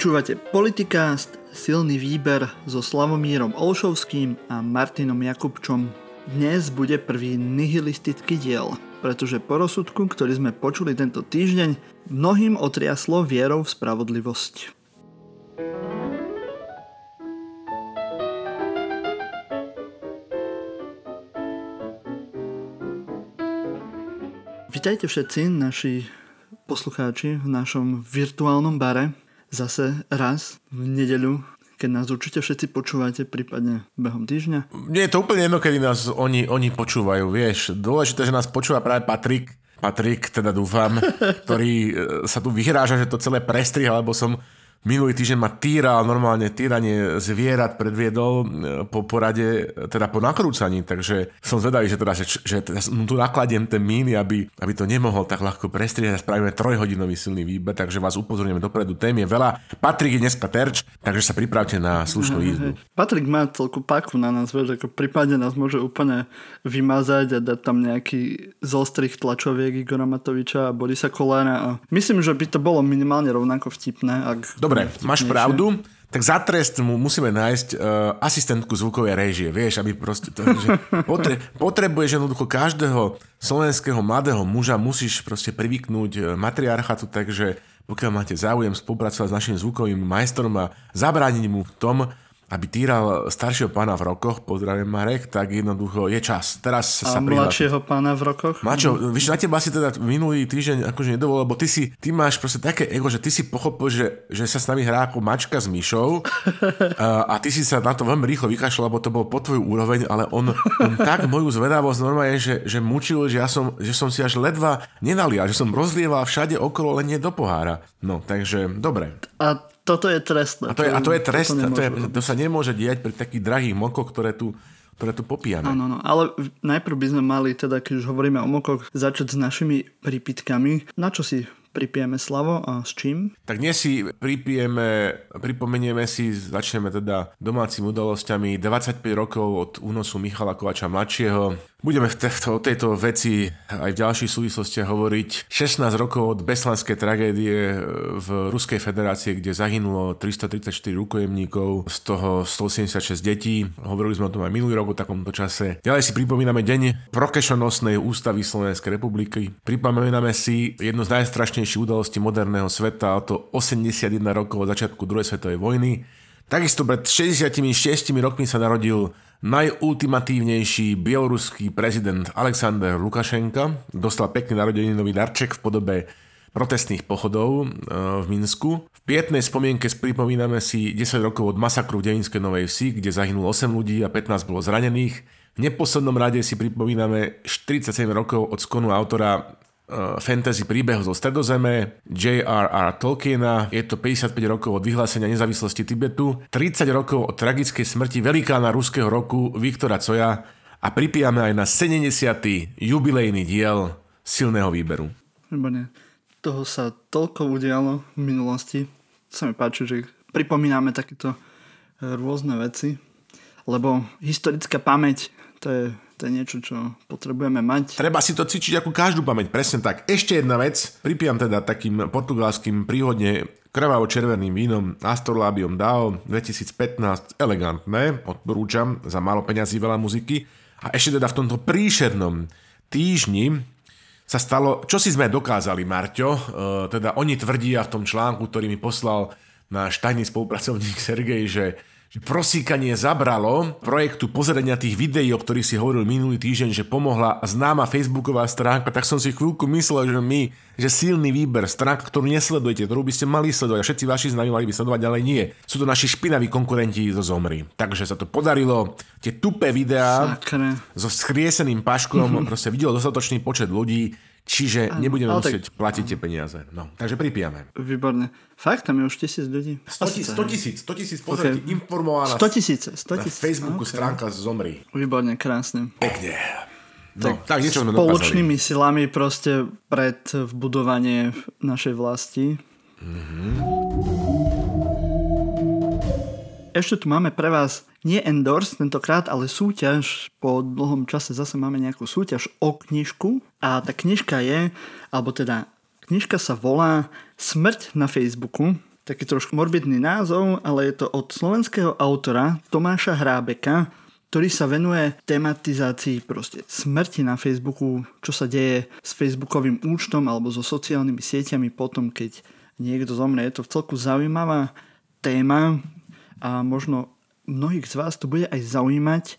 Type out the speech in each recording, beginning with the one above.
Počúvate Politikast, silný výber so Slavomírom Olšovským a Martinom Jakubčom. Dnes bude prvý nihilistický diel, pretože po rozsudku, ktorý sme počuli tento týždeň, mnohým otriaslo vierou v spravodlivosť. Vítajte všetci, naši poslucháči v našom virtuálnom bare zase raz v nedeľu, keď nás určite všetci počúvate, prípadne behom týždňa. Nie je to úplne jedno, kedy nás oni, oni počúvajú, vieš. Dôležité, že nás počúva práve Patrik, Patrik, teda dúfam, ktorý e, sa tu vyhráža, že to celé prestrihal, lebo som Minulý týždeň ma týral, normálne týranie zvierat predviedol e, po porade, teda po nakrúcaní, takže som zvedavý, že, teda, že, že teda tu nakladiem ten míny, aby, aby to nemohol tak ľahko prestrieť a spravíme trojhodinový silný výber, takže vás upozorňujeme dopredu. Tém je veľa. Patrik je dneska terč, takže sa pripravte na slušnú výzvu. Patrik má celku paku na nás, vieš, ako prípadne nás môže úplne vymazať a dať tam nejaký zostrich tlačoviek Igora Matoviča a Borisa Kolára. A myslím, že by to bolo minimálne rovnako vtipné, ak Dobre, máš pravdu. Tak za trest mu musíme nájsť uh, asistentku zvukovej režie, vieš, aby proste to, že potre, potrebuješ jednoducho každého slovenského mladého muža, musíš proste privyknúť uh, matriarchatu, takže pokiaľ máte záujem spolupracovať s našim zvukovým majstrom a zabrániť mu v tom, aby týral staršieho pána v rokoch, pozdravím Marek, tak jednoducho je čas. Teraz sa A mladšieho pána v rokoch? Mačo, mm. víš, na teba si teda minulý týždeň akože nedovolil, lebo ty si, ty máš proste také ego, že ty si pochopil, že, že sa s nami hrá ako mačka s myšou a, a ty si sa na to veľmi rýchlo vykašľal, lebo to bol po tvoju úroveň, ale on, on tak moju zvedavosť normálne, že, že mučil, že ja som, že som si až ledva nenalial, že som rozlieval všade okolo, len nie do pohára. No, takže dobre. A toto je trestné. A to je, a to je trest, to, to, je, to sa nemôže diať pri takých drahých mokoch, ktoré tu ktoré tu popíjame. Áno, no, ale najprv by sme mali, teda keď už hovoríme o mokoch, začať s našimi prípitkami. Na čo si pripijeme Slavo a s čím? Tak dnes si pripijeme, pripomenieme si, začneme teda domácimi udalosťami 25 rokov od únosu Michala Kovača mladšieho. Budeme v tejto, tejto veci aj v ďalších súvislostiach hovoriť. 16 rokov od beslanskej tragédie v Ruskej federácii, kde zahynulo 334 rukojemníkov, z toho 186 detí. Hovorili sme o tom aj minulý rok o takomto čase. Ďalej si pripomíname deň prokešonosnej ústavy Slovenskej republiky. Pripomíname si jednu z najstrašnejších udalostí moderného sveta, a to 81 rokov od začiatku druhej svetovej vojny. Takisto pred 66 rokmi sa narodil najultimatívnejší bieloruský prezident Alexander Lukašenka. Dostal pekný narodeninový darček v podobe protestných pochodov e, v Minsku. V pietnej spomienke pripomíname si 10 rokov od masakru v Devinskej Novej Vsi, kde zahynulo 8 ľudí a 15 bolo zranených. V neposlednom rade si pripomíname 47 rokov od skonu autora fantasy príbeh zo Stredozeme, J.R.R. Tolkiena. Je to 55 rokov od vyhlásenia nezávislosti Tibetu, 30 rokov od tragickej smrti velikána ruského roku Viktora Coja a pripijame aj na 70. jubilejný diel silného výberu. Výborne. Toho sa toľko udialo v minulosti. Sa mi páči, že pripomíname takéto rôzne veci, lebo historická pamäť to je to je niečo, čo potrebujeme mať. Treba si to cvičiť ako každú pamäť, presne tak. Ešte jedna vec, pripijam teda takým portugalským príhodne krvavo-červeným vínom Astrolabium Dao 2015, elegantné, odporúčam, za málo peňazí, veľa muziky. A ešte teda v tomto príšernom týždni sa stalo, čo si sme dokázali, Marťo, e, teda oni tvrdia v tom článku, ktorý mi poslal náš tajný spolupracovník Sergej, že že prosíkanie zabralo projektu pozerania tých videí, o ktorých si hovoril minulý týždeň, že pomohla známa facebooková stránka, tak som si chvíľku myslel, že my, že silný výber, stránka, ktorú nesledujete, ktorú by ste mali sledovať a všetci vaši známi mali by sledovať, ale nie. Sú to naši špinaví konkurenti zo Zomri. Takže sa to podarilo. Tie tupé videá Sakre. so skrieseným paškom proste videlo dostatočný počet ľudí, Čiže Áno, nebudeme ale tak- musieť platiť tie peniaze. No, takže pripijame. Výborne. Fakt, tam je už tisíc ľudí. 100 tisíc, 100 tisíc, 100 tisíc, pozrite, Ok. informovaná 100 tisíce, 100 na tisíc. Facebooku Ok. stránka Zomri. Výborne, krásne. Pekne. No, tak, niečo sme dokázali. Spoločnými silami proste pred vbudovanie našej vlasti. Ešte tu máme pre vás nie endorse tentokrát, ale súťaž. Po dlhom čase zase máme nejakú súťaž o knižku. A tá knižka je, alebo teda knižka sa volá Smrť na Facebooku. Taký trošku morbidný názov, ale je to od slovenského autora Tomáša Hrábeka, ktorý sa venuje tematizácii proste smrti na Facebooku, čo sa deje s facebookovým účtom alebo so sociálnymi sieťami potom, keď niekto zomrie. Je to celku zaujímavá téma a možno mnohých z vás to bude aj zaujímať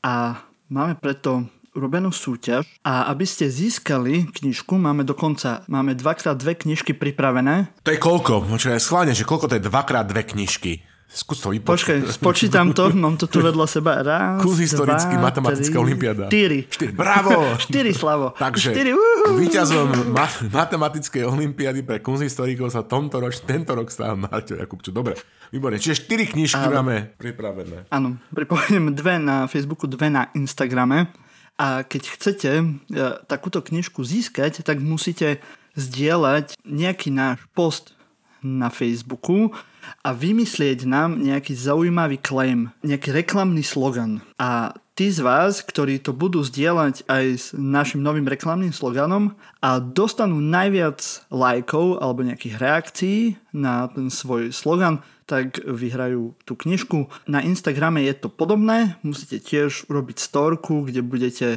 a máme preto urobenú súťaž a aby ste získali knižku, máme dokonca máme dvakrát dve knižky pripravené. To je koľko? Počkaj, schválne, že koľko to je dvakrát dve knižky? Skús to vypočuť. Počkaj, spočítam to, mám to tu vedľa seba. Raz, Kus historický, dva, matematická tri, olimpiáda. Štyri. Štyri. Bravo! Štyri, Slavo. Takže Štyri, uhú. víťazom ma- matematickej olimpiády pre kunsthistorikov sa tomto roč, tento rok stáva Marťo Jakubčo. Dobre, výborne. Čiže štyri knižky máme pripravené. Áno, pripomeniem dve na Facebooku, dve na Instagrame. A keď chcete e, takúto knižku získať, tak musíte zdieľať nejaký náš post na Facebooku a vymyslieť nám nejaký zaujímavý claim, nejaký reklamný slogan. A tí z vás, ktorí to budú zdieľať aj s našim novým reklamným sloganom a dostanú najviac lajkov alebo nejakých reakcií na ten svoj slogan, tak vyhrajú tú knižku. Na Instagrame je to podobné, musíte tiež urobiť storku, kde budete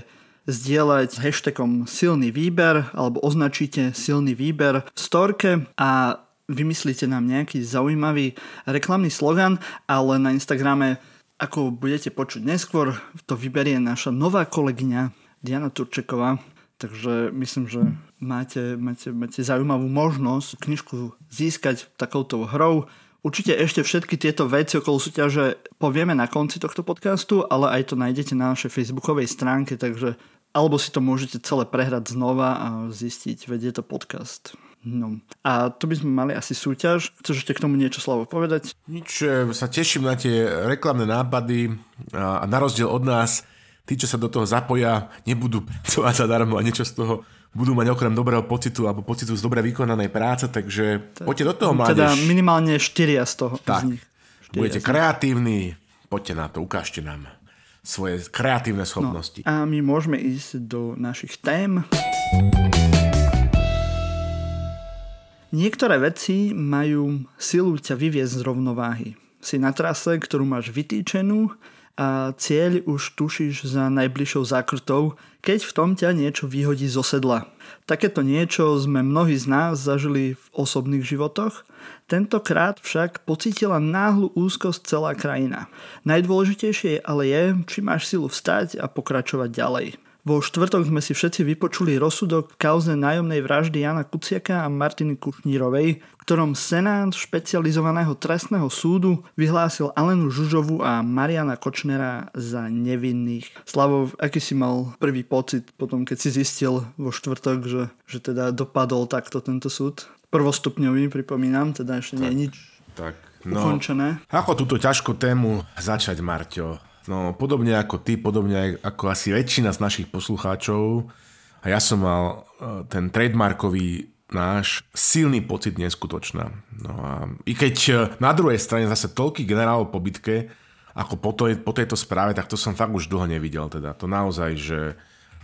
zdieľať hashtagom silný výber alebo označíte silný výber v storke a vymyslíte nám nejaký zaujímavý reklamný slogan, ale na Instagrame, ako budete počuť neskôr, to vyberie naša nová kolegyňa Diana Turčeková. Takže myslím, že máte, máte, máte zaujímavú možnosť knižku získať takouto hrou. Určite ešte všetky tieto veci okolo súťaže povieme na konci tohto podcastu, ale aj to nájdete na našej facebookovej stránke, takže alebo si to môžete celé prehrať znova a zistiť, veď je to podcast. No. A tu by sme mali asi súťaž. Chceš ešte k tomu niečo Slavo povedať? Nič, e, sa teším na tie reklamné nápady a na rozdiel od nás, tí, čo sa do toho zapoja, nebudú pracovať zadarmo a niečo z toho budú mať okrem dobrého pocitu alebo pocitu z dobre vykonanej práce, takže poďte do toho, Teda mládež. minimálne štyria z toho. Tak, Z nich. Budete z kreatívni, poďte na to, ukážte nám svoje kreatívne schopnosti. A my môžeme ísť do našich tém. Niektoré veci majú silu ťa vyviezť z rovnováhy. Si na trase, ktorú máš vytýčenú a cieľ už tušíš za najbližšou zákrtou, keď v tom ťa niečo vyhodí zo sedla. Takéto niečo sme mnohí z nás zažili v osobných životoch, tentokrát však pocítila náhlu úzkosť celá krajina. Najdôležitejšie ale je, či máš silu vstať a pokračovať ďalej. Vo štvrtok sme si všetci vypočuli rozsudok v kauze nájomnej vraždy Jana Kuciaka a Martiny Kušnírovej, v ktorom Senát špecializovaného trestného súdu vyhlásil Alenu Žužovu a Mariana Kočnera za nevinných. Slavov, aký si mal prvý pocit potom, keď si zistil vo štvrtok, že, že teda dopadol takto tento súd? Prvostupňový, pripomínam, teda ešte nie je nič Tak, ukončené. Ako túto ťažkú tému začať, Marťo? No, podobne ako ty, podobne ako asi väčšina z našich poslucháčov, a ja som mal e, ten trademarkový náš silný pocit neskutočná. No a i keď e, na druhej strane zase toľký generálov po bitke, ako po, to, po tejto správe, tak to som fakt už dlho nevidel. Teda to naozaj, že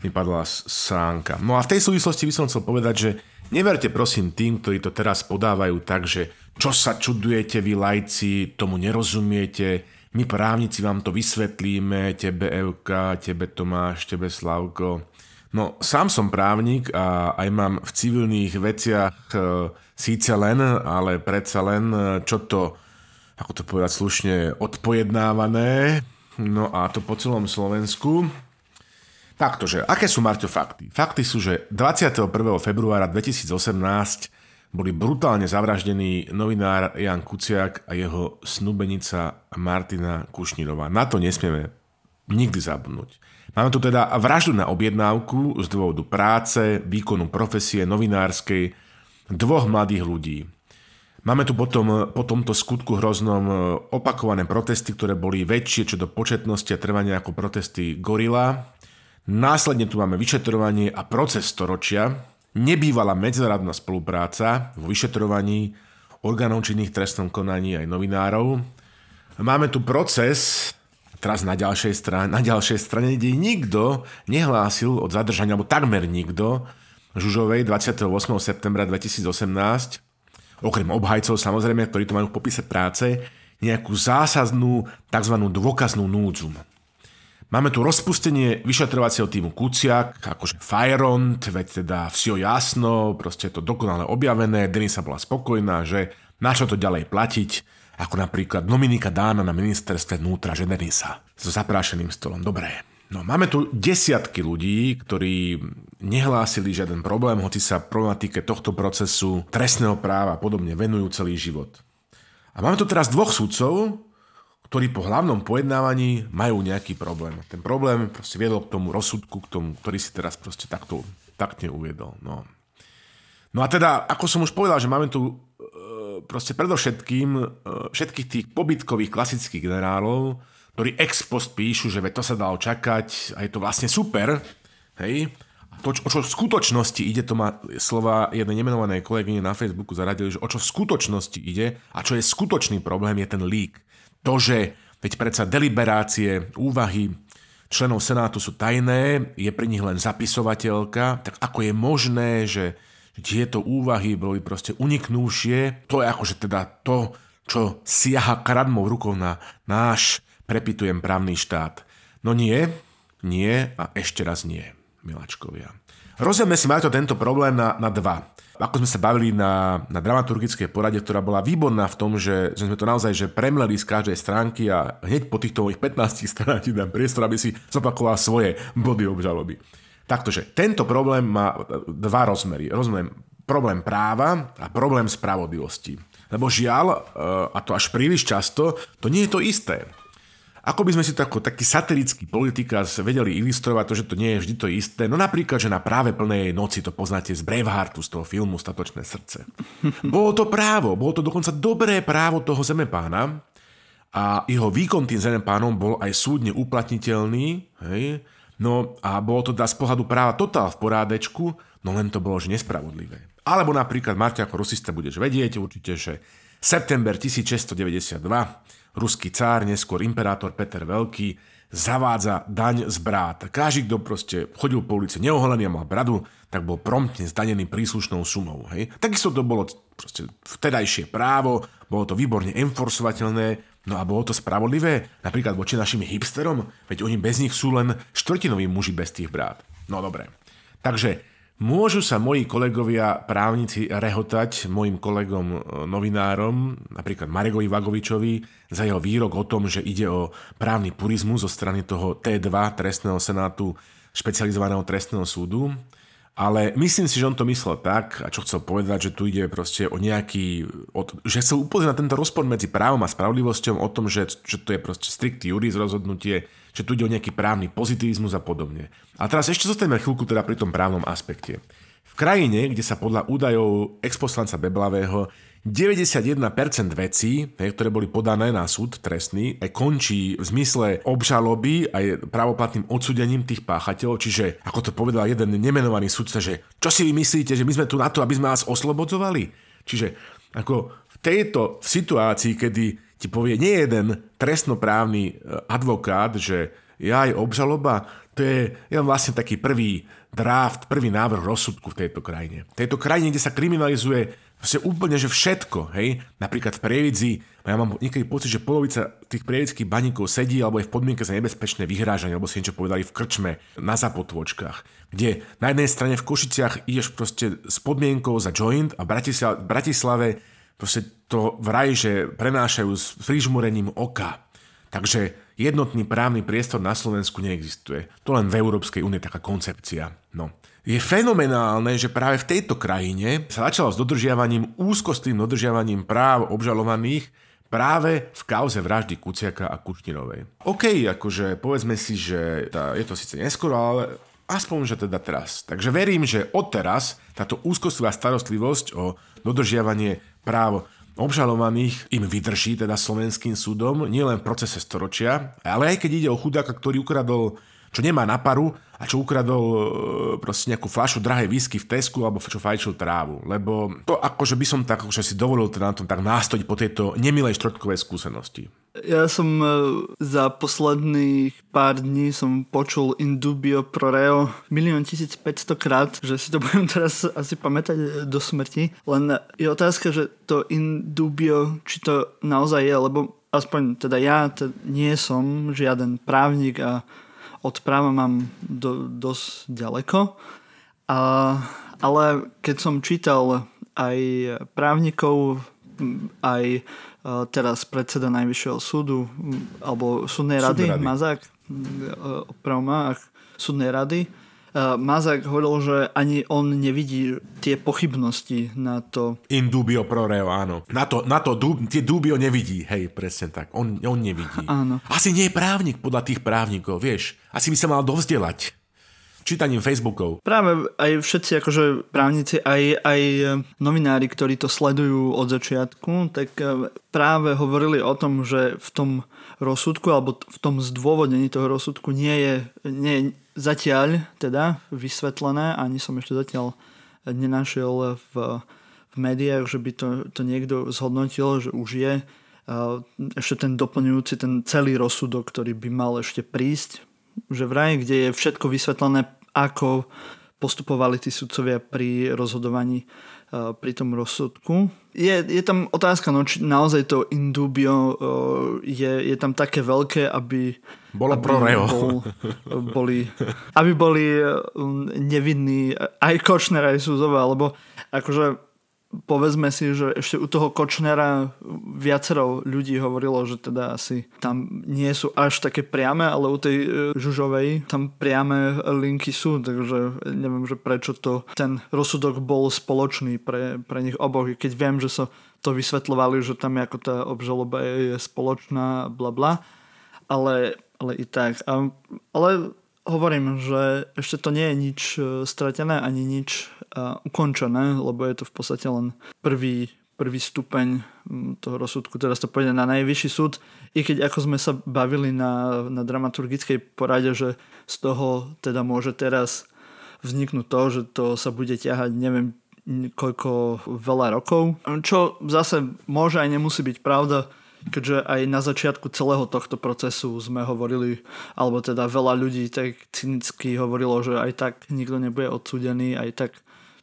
mi padla s- sránka. No a v tej súvislosti by som chcel povedať, že neverte prosím tým, ktorí to teraz podávajú tak, že čo sa čudujete vy lajci, tomu nerozumiete, my právnici vám to vysvetlíme, tebe Evka, tebe Tomáš, tebe Slavko. No, sám som právnik a aj mám v civilných veciach e, síce len, ale predsa len, e, čo to, ako to povedať slušne, odpojednávané, no a to po celom Slovensku. Taktože, aké sú, Marťo, fakty? Fakty sú, že 21. februára 2018 boli brutálne zavraždení novinár Jan Kuciak a jeho snúbenica Martina Kušnírová. Na to nesmieme nikdy zabudnúť. Máme tu teda vraždu na objednávku z dôvodu práce, výkonu profesie novinárskej dvoch mladých ľudí. Máme tu potom po tomto skutku hroznom opakované protesty, ktoré boli väčšie čo do početnosti a trvania ako protesty Gorila. Následne tu máme vyšetrovanie a proces storočia. Nebývala medzinárodná spolupráca vo vyšetrovaní orgánov činných trestnom konaní aj novinárov. Máme tu proces teraz na ďalšej strane, na ďalšej strane, kde nikto nehlásil od zadržania, alebo takmer nikto, Žužovej 28. septembra 2018, okrem obhajcov samozrejme, ktorí to majú v popise práce, nejakú zásadnú tzv. dôkaznú núdzu. Máme tu rozpustenie vyšetrovacieho týmu Kuciak, akože Fajront, veď teda vsio jasno, proste je to dokonale objavené, Denisa bola spokojná, že na čo to ďalej platiť, ako napríklad Dominika Dána na ministerstve vnútra Ženerisa so zaprášeným stolom. Dobré. No, máme tu desiatky ľudí, ktorí nehlásili žiaden problém, hoci sa problematike tohto procesu trestného práva podobne venujú celý život. A máme tu teraz dvoch sudcov, ktorí po hlavnom pojednávaní majú nejaký problém. Ten problém proste viedol k tomu rozsudku, k tomu, ktorý si teraz proste takto takne uviedol. No. no a teda, ako som už povedal, že máme tu proste predovšetkým e, všetkých tých pobytkových klasických generálov, ktorí ex post píšu, že to sa dalo čakať a je to vlastne super, hej, to, o čo v skutočnosti ide, to má slova jednej nemenovanej kolegyne na Facebooku zaradili, že o čo v skutočnosti ide a čo je skutočný problém, je ten lík. To, že veď predsa deliberácie, úvahy členov Senátu sú tajné, je pri nich len zapisovateľka, tak ako je možné, že tieto úvahy boli proste uniknúšie. To je akože teda to, čo siaha kradmou rukou na náš, prepitujem, právny štát. No nie, nie a ešte raz nie, miláčkovia. Rozdielme si to tento problém na, na dva. Ako sme sa bavili na, na dramaturgickej porade, ktorá bola výborná v tom, že, že sme to naozaj že premleli z každej stránky a hneď po týchto mojich 15 stranách dám priestor, aby si zopakoval svoje body obžaloby. Taktože tento problém má dva rozmery. Rozumiem, problém práva a problém spravodlivosti. Lebo žiaľ, e, a to až príliš často, to nie je to isté. Ako by sme si to taký satirický politika vedeli ilustrovať to, že to nie je vždy to isté? No napríklad, že na práve plnej noci to poznáte z Braveheartu, z toho filmu Statočné srdce. Bolo to právo, bolo to dokonca dobré právo toho zemepána a jeho výkon tým zemepánom bol aj súdne uplatniteľný, hej, No a bolo to z pohľadu práva totál v porádečku, no len to bolo že nespravodlivé. Alebo napríklad, Marťa, ako rusista budeš vedieť určite, že september 1692 ruský cár, neskôr imperátor Peter Veľký, zavádza daň z brát. Každý, kto proste chodil po ulici neoholený a mal bradu, tak bol promptne zdanený príslušnou sumou. Hej? Takisto to bolo proste vtedajšie právo, bolo to výborne enforsovateľné, No a bolo to spravodlivé? Napríklad voči našim hipsterom? Veď oni bez nich sú len štvrtinoví muži bez tých brát. No dobre. Takže môžu sa moji kolegovia právnici rehotať mojim kolegom e, novinárom, napríklad Maregovi Vagovičovi, za jeho výrok o tom, že ide o právny purizmus zo strany toho T2 trestného senátu špecializovaného trestného súdu, ale myslím si, že on to myslel tak, a čo chcel povedať, že tu ide proste o nejaký, o, že chcel upozorniť na tento rozpor medzi právom a spravodlivosťou, o tom, že, že to je proste strict juris rozhodnutie, že tu ide o nejaký právny pozitivizmus a podobne. A teraz ešte zostaneme chvíľku teda pri tom právnom aspekte. V krajine, kde sa podľa údajov exposlanca Beblavého 91% vecí, ktoré boli podané na súd trestný, aj končí v zmysle obžaloby aj pravoplatným odsudením tých páchateľov, čiže ako to povedal jeden nemenovaný sudca, že čo si vy myslíte, že my sme tu na to, aby sme vás oslobodzovali? Čiže ako v tejto situácii, kedy ti povie nie jeden trestnoprávny e, advokát, že ja aj obžaloba, to je, je vlastne taký prvý draft, prvý návrh rozsudku v tejto krajine. V tejto krajine, kde sa kriminalizuje Proste úplne, že všetko, hej. Napríklad v Prievidzi, ja mám niekedy pocit, že polovica tých prievických baníkov sedí alebo je v podmienke za nebezpečné vyhrážanie, alebo si niečo povedali v krčme na zapotvočkách, kde na jednej strane v Košiciach ideš proste s podmienkou za joint a v Bratislave proste to vraj, že prenášajú s prížmurením oka. Takže jednotný právny priestor na Slovensku neexistuje. To len v Európskej únie taká koncepcia. No je fenomenálne, že práve v tejto krajine sa začalo s dodržiavaním, úzkostným dodržiavaním práv obžalovaných práve v kauze vraždy Kuciaka a Kušnirovej. OK, akože povedzme si, že tá, je to síce neskoro, ale aspoň, že teda teraz. Takže verím, že odteraz táto úzkostlivá starostlivosť o dodržiavanie práv obžalovaných im vydrží teda slovenským súdom, nielen v procese storočia, ale aj keď ide o chudáka, ktorý ukradol čo nemá na paru a čo ukradol e, proste nejakú fľašu drahej whisky v Tesku alebo čo fajčil trávu. Lebo to akože by som tak akože si dovolil teda na tom tak nástojiť po tejto nemilej štvrtkovej skúsenosti. Ja som e, za posledných pár dní som počul Indubio pro Reo milión 1500 krát, že si to budem teraz asi pamätať do smrti. Len je otázka, že to Indubio, či to naozaj je, lebo aspoň teda ja teda nie som žiaden právnik a od práva mám do, dosť ďaleko. A, ale keď som čítal aj právnikov, aj teraz predseda Najvyššieho súdu, alebo súdnej rady, rady. Mazák, opravom súdnej rady, Mazák hovoril, že ani on nevidí tie pochybnosti na to. In dubio pro reo, áno. Na to, na to dub, tie dubio nevidí, hej, presne tak. On, on nevidí. Áno. Asi nie je právnik podľa tých právnikov, vieš. Asi by sa mal dovzdelať čítaním Facebookov. Práve aj všetci akože právnici, aj, aj novinári, ktorí to sledujú od začiatku, tak e, práve hovorili o tom, že v tom rozsudku alebo v tom zdôvodnení toho rozsudku nie je, nie, zatiaľ teda vysvetlené, ani som ešte zatiaľ nenašiel v, v médiách, že by to, to niekto zhodnotil, že už je ešte ten doplňujúci, ten celý rozsudok, ktorý by mal ešte prísť, že vraj, kde je všetko vysvetlené, ako postupovali tí sudcovia pri rozhodovaní pri tom rozsudku. Je, je tam otázka, no, či naozaj to indubio je, je tam také veľké, aby bola pro Reo. Bol, boli, aby boli nevinní aj Kočner, aj Súzova, alebo akože povedzme si, že ešte u toho Kočnera viacero ľudí hovorilo, že teda asi tam nie sú až také priame, ale u tej e, Žužovej tam priame linky sú, takže neviem, že prečo to ten rozsudok bol spoločný pre, pre nich oboch, keď viem, že sa to vysvetľovali, že tam ako tá obžaloba je spoločná, bla bla, ale, ale i tak. Ale hovorím, že ešte to nie je nič e, stratené ani nič uh, ukončené, lebo je to v podstate len prvý, prvý stupeň toho rozsudku, teraz to pôjde na najvyšší súd, i keď ako sme sa bavili na, na dramaturgickej porade, že z toho teda môže teraz vzniknúť to, že to sa bude ťahať neviem koľko veľa rokov, čo zase môže aj nemusí byť pravda, keďže aj na začiatku celého tohto procesu sme hovorili, alebo teda veľa ľudí tak cynicky hovorilo, že aj tak nikto nebude odsúdený, aj tak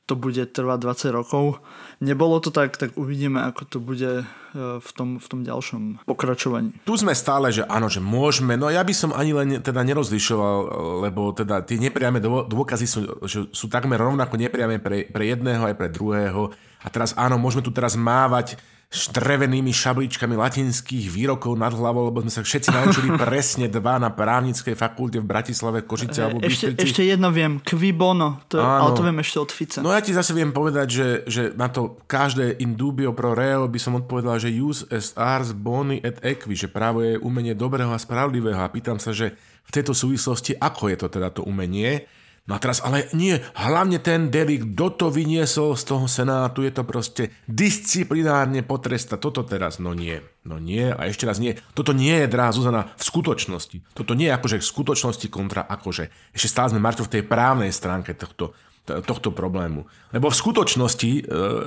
to bude trvať 20 rokov. Nebolo to tak, tak uvidíme, ako to bude e, v tom, v tom ďalšom pokračovaní. Tu sme stále, že áno, že môžeme, no ja by som ani len teda nerozlišoval, lebo teda tie nepriame dôkazy sú, že sú takmer rovnako nepriame pre, pre jedného aj pre druhého. A teraz áno, môžeme tu teraz mávať štrevenými šabličkami latinských výrokov nad hlavou, lebo sme sa všetci naučili presne dva na právnickej fakulte v Bratislave, Košice alebo ešte, ešte jedno viem, qui bono, to, ale to viem ešte od Fica. No ja ti zase viem povedať, že, že na to každé in dubio pro reo by som odpovedal, že use est ars boni et equi, že právo je umenie dobrého a spravodlivého. A pýtam sa, že v tejto súvislosti, ako je to teda to umenie, No a teraz, ale nie, hlavne ten delikt, kto to vyniesol z toho senátu, je to proste disciplinárne potresta. Toto teraz, no nie, no nie a ešte raz nie. Toto nie je, drahá Zuzana, v skutočnosti. Toto nie je akože v skutočnosti kontra akože. Ešte stále sme Marto v tej právnej stránke tohto, tohto problému. Lebo v skutočnosti, e,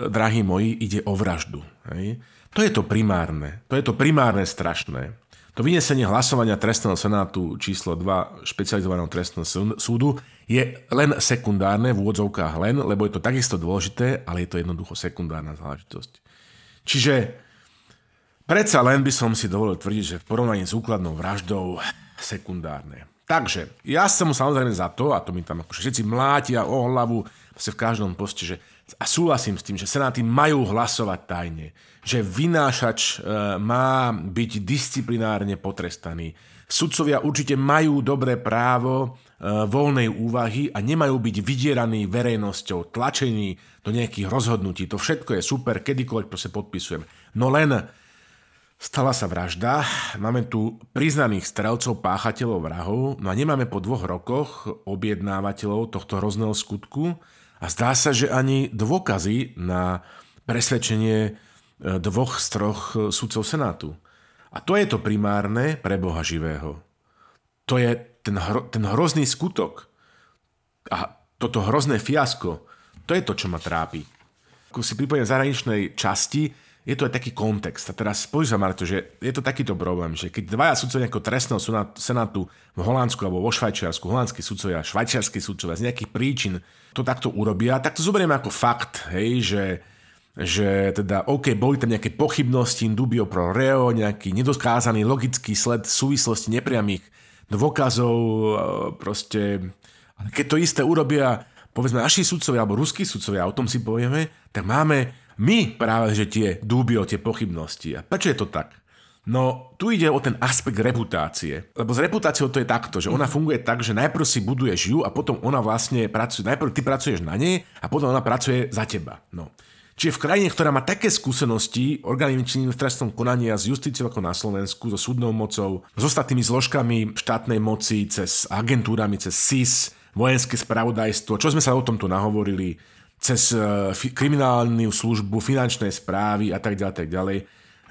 drahí moji, ide o vraždu. Hej? To je to primárne. To je to primárne strašné. To vynesenie hlasovania trestného senátu číslo 2 špecializovaného trestného súdu je len sekundárne, v úvodzovkách len, lebo je to takisto dôležité, ale je to jednoducho sekundárna záležitosť. Čiže predsa len by som si dovolil tvrdiť, že v porovnaní s úkladnou vraždou sekundárne. Takže, ja som samozrejme za to, a to mi tam akože všetci mlátia o hlavu, v každom poste, že a súhlasím s tým, že senáty majú hlasovať tajne, že vynášač e, má byť disciplinárne potrestaný. Sudcovia určite majú dobré právo e, voľnej úvahy a nemajú byť vydieraní verejnosťou, tlačení do nejakých rozhodnutí. To všetko je super, kedykoľvek proste podpisujem. No len Stala sa vražda, máme tu priznaných strelcov, páchateľov vrahov, no a nemáme po dvoch rokoch objednávateľov tohto hrozného skutku a zdá sa, že ani dôkazy na presvedčenie e, dvoch z troch sudcov Senátu. A to je to primárne pre Boha živého. To je ten, hro, ten hrozný skutok. A toto hrozné fiasko, to je to, čo ma trápi. Ako si pripomínam v zahraničnej časti, je to aj taký kontext. A teraz spojím sa, Marto, že je to takýto problém, že keď dvaja sudcovia nejakého trestného senátu v Holandsku alebo vo Švajčiarsku, holandskí sudcovia, švajčiarskí sudcovia z nejakých príčin to takto urobia, tak to zoberieme ako fakt, hej, že že teda, OK, boli tam nejaké pochybnosti, dubio pro reo, nejaký nedoskázaný logický sled súvislosti nepriamých dôkazov, e, proste, ale keď to isté urobia, povedzme, naši sudcovia alebo ruskí sudcovia, o tom si povieme, tak máme my práve, že tie dúbio, tie pochybnosti. A prečo je to tak? No, tu ide o ten aspekt reputácie. Lebo s reputáciou to je takto, že ona funguje tak, že najprv si buduješ ju a potom ona vlastne pracuje, najprv ty pracuješ na nej a potom ona pracuje za teba. No. Čiže v krajine, ktorá má také skúsenosti v trestnom konaní a s justíciou ako na Slovensku, so súdnou mocou, s ostatnými zložkami štátnej moci, cez agentúrami, cez SIS, vojenské spravodajstvo, čo sme sa o tom tu nahovorili, cez uh, kriminálnu službu, finančné správy a tak ďalej, tak ďalej.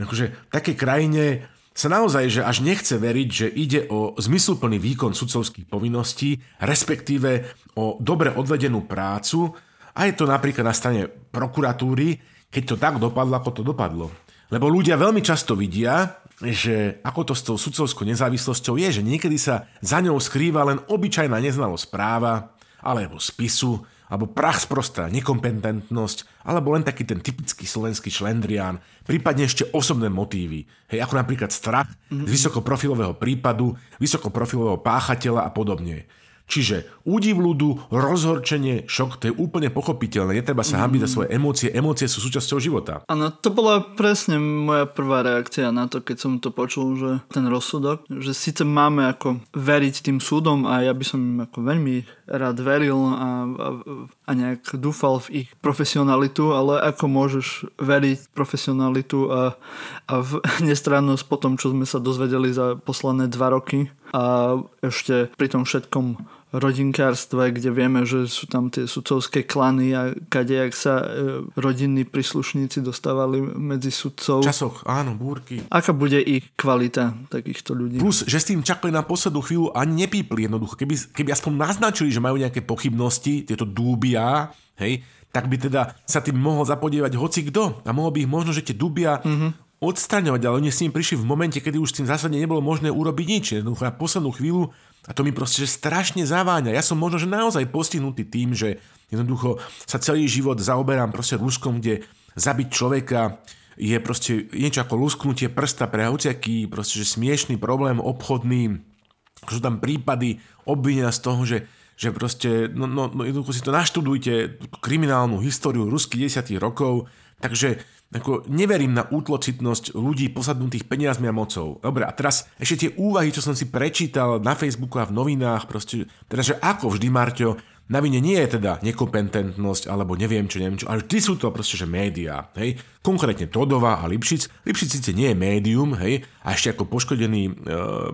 Akože v krajine sa naozaj, že až nechce veriť, že ide o zmysluplný výkon sudcovských povinností, respektíve o dobre odvedenú prácu, a je to napríklad na strane prokuratúry, keď to tak dopadlo, ako to dopadlo. Lebo ľudia veľmi často vidia, že ako to s tou sudcovskou nezávislosťou je, že niekedy sa za ňou skrýva len obyčajná neznalosť práva, alebo spisu, alebo prach sprostá nekompetentnosť, alebo len taký ten typický slovenský šlendrián, prípadne ešte osobné motívy, hej, ako napríklad strach mm-hmm. z vysokoprofilového prípadu, vysokoprofilového páchateľa a podobne. Čiže údiv ľudu, rozhorčenie, šok, to je úplne pochopiteľné. Netreba sa hambiť za svoje emócie. Emócie sú súčasťou života. Áno, to bola presne moja prvá reakcia na to, keď som to počul, že ten rozsudok, že síce máme ako veriť tým súdom a ja by som im ako veľmi rád veril a, a, a nejak dúfal v ich profesionalitu, ale ako môžeš veriť profesionalitu a, a v nestrannosť po tom, čo sme sa dozvedeli za posledné dva roky a ešte pri tom všetkom rodinkárstve, kde vieme, že sú tam tie sudcovské klany a kadejak sa e, rodinní príslušníci dostávali medzi sudcov. Časoch, áno, búrky. Aká bude ich kvalita takýchto ľudí? Plus, že s tým čakali na poslednú chvíľu a nepípli jednoducho. Keby, keby aspoň naznačili, že majú nejaké pochybnosti, tieto dúbia, hej, tak by teda sa tým mohol zapodievať hoci kto a mohol by ich možno, že tie dúbia mm-hmm odstraňovať, ale oni s ním prišli v momente, kedy už s tým zásadne nebolo možné urobiť nič. Jednoducho na poslednú chvíľu a to mi proste že strašne zaváňa. Ja som možno, že naozaj postihnutý tým, že jednoducho sa celý život zaoberám proste Ruskom, kde zabiť človeka je proste niečo ako lusknutie prsta pre hociaký proste, že smiešný problém obchodný. Sú tam prípady obvinenia z toho, že že proste, no, no, no jednoducho si to naštudujte, kriminálnu históriu ruských desiatých rokov, takže ako neverím na útlocitnosť ľudí posadnutých peniazmi a mocou. Dobre, a teraz ešte tie úvahy, čo som si prečítal na Facebooku a v novinách, proste, teda, že ako vždy, Marťo, na vine nie je teda nekompetentnosť alebo neviem čo, neviem čo, ale vždy sú to proste, že médiá, hej. Konkrétne Todová a Lipšic. Lipšic síce nie je médium, hej, a ešte ako poškodený, e,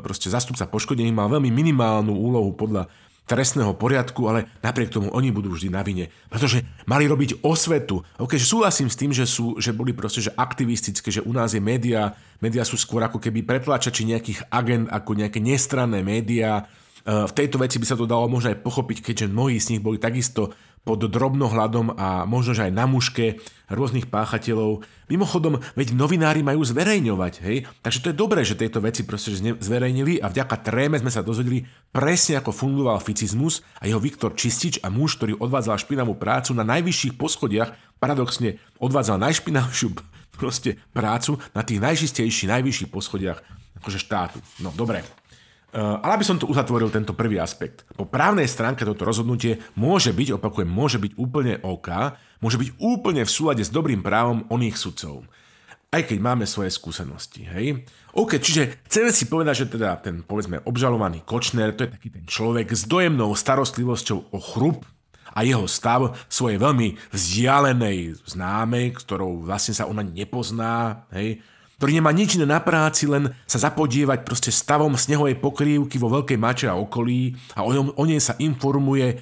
proste zastupca poškodený mal veľmi minimálnu úlohu podľa trestného poriadku, ale napriek tomu oni budú vždy na vine. Pretože mali robiť osvetu. Ok, že súhlasím s tým, že, sú, že boli proste že aktivistické, že u nás je média, média sú skôr ako keby pretláčači nejakých agent, ako nejaké nestranné médiá. E, v tejto veci by sa to dalo možno aj pochopiť, keďže mnohí z nich boli takisto pod drobnohľadom a možno, aj na muške rôznych páchateľov. Mimochodom, veď novinári majú zverejňovať, hej? Takže to je dobré, že tieto veci proste zverejnili a vďaka tréme sme sa dozvedeli presne, ako fungoval ficizmus a jeho Viktor Čistič a muž, ktorý odvádzal špinavú prácu na najvyšších poschodiach, paradoxne odvádzal najšpinavšiu proste prácu na tých najčistejších, najvyšších poschodiach akože štátu. No, dobre. Eh, ale aby som tu uzatvoril tento prvý aspekt. Po právnej stránke toto rozhodnutie môže byť, opakujem, môže byť úplne OK, môže byť úplne v súlade s dobrým právom oných sudcov. Aj keď máme svoje skúsenosti, hej. OK, čiže chceme si povedať, že teda ten, povedzme, obžalovaný Kočner, to je taký ten človek s dojemnou starostlivosťou o chrup a jeho stav svojej veľmi vzdialenej známej, ktorou vlastne sa ona nepozná, hej, ktorý nemá nič iné na práci, len sa zapodievať proste stavom snehovej pokrývky vo Veľkej Mače a okolí a o, ňom, o nej sa informuje, e,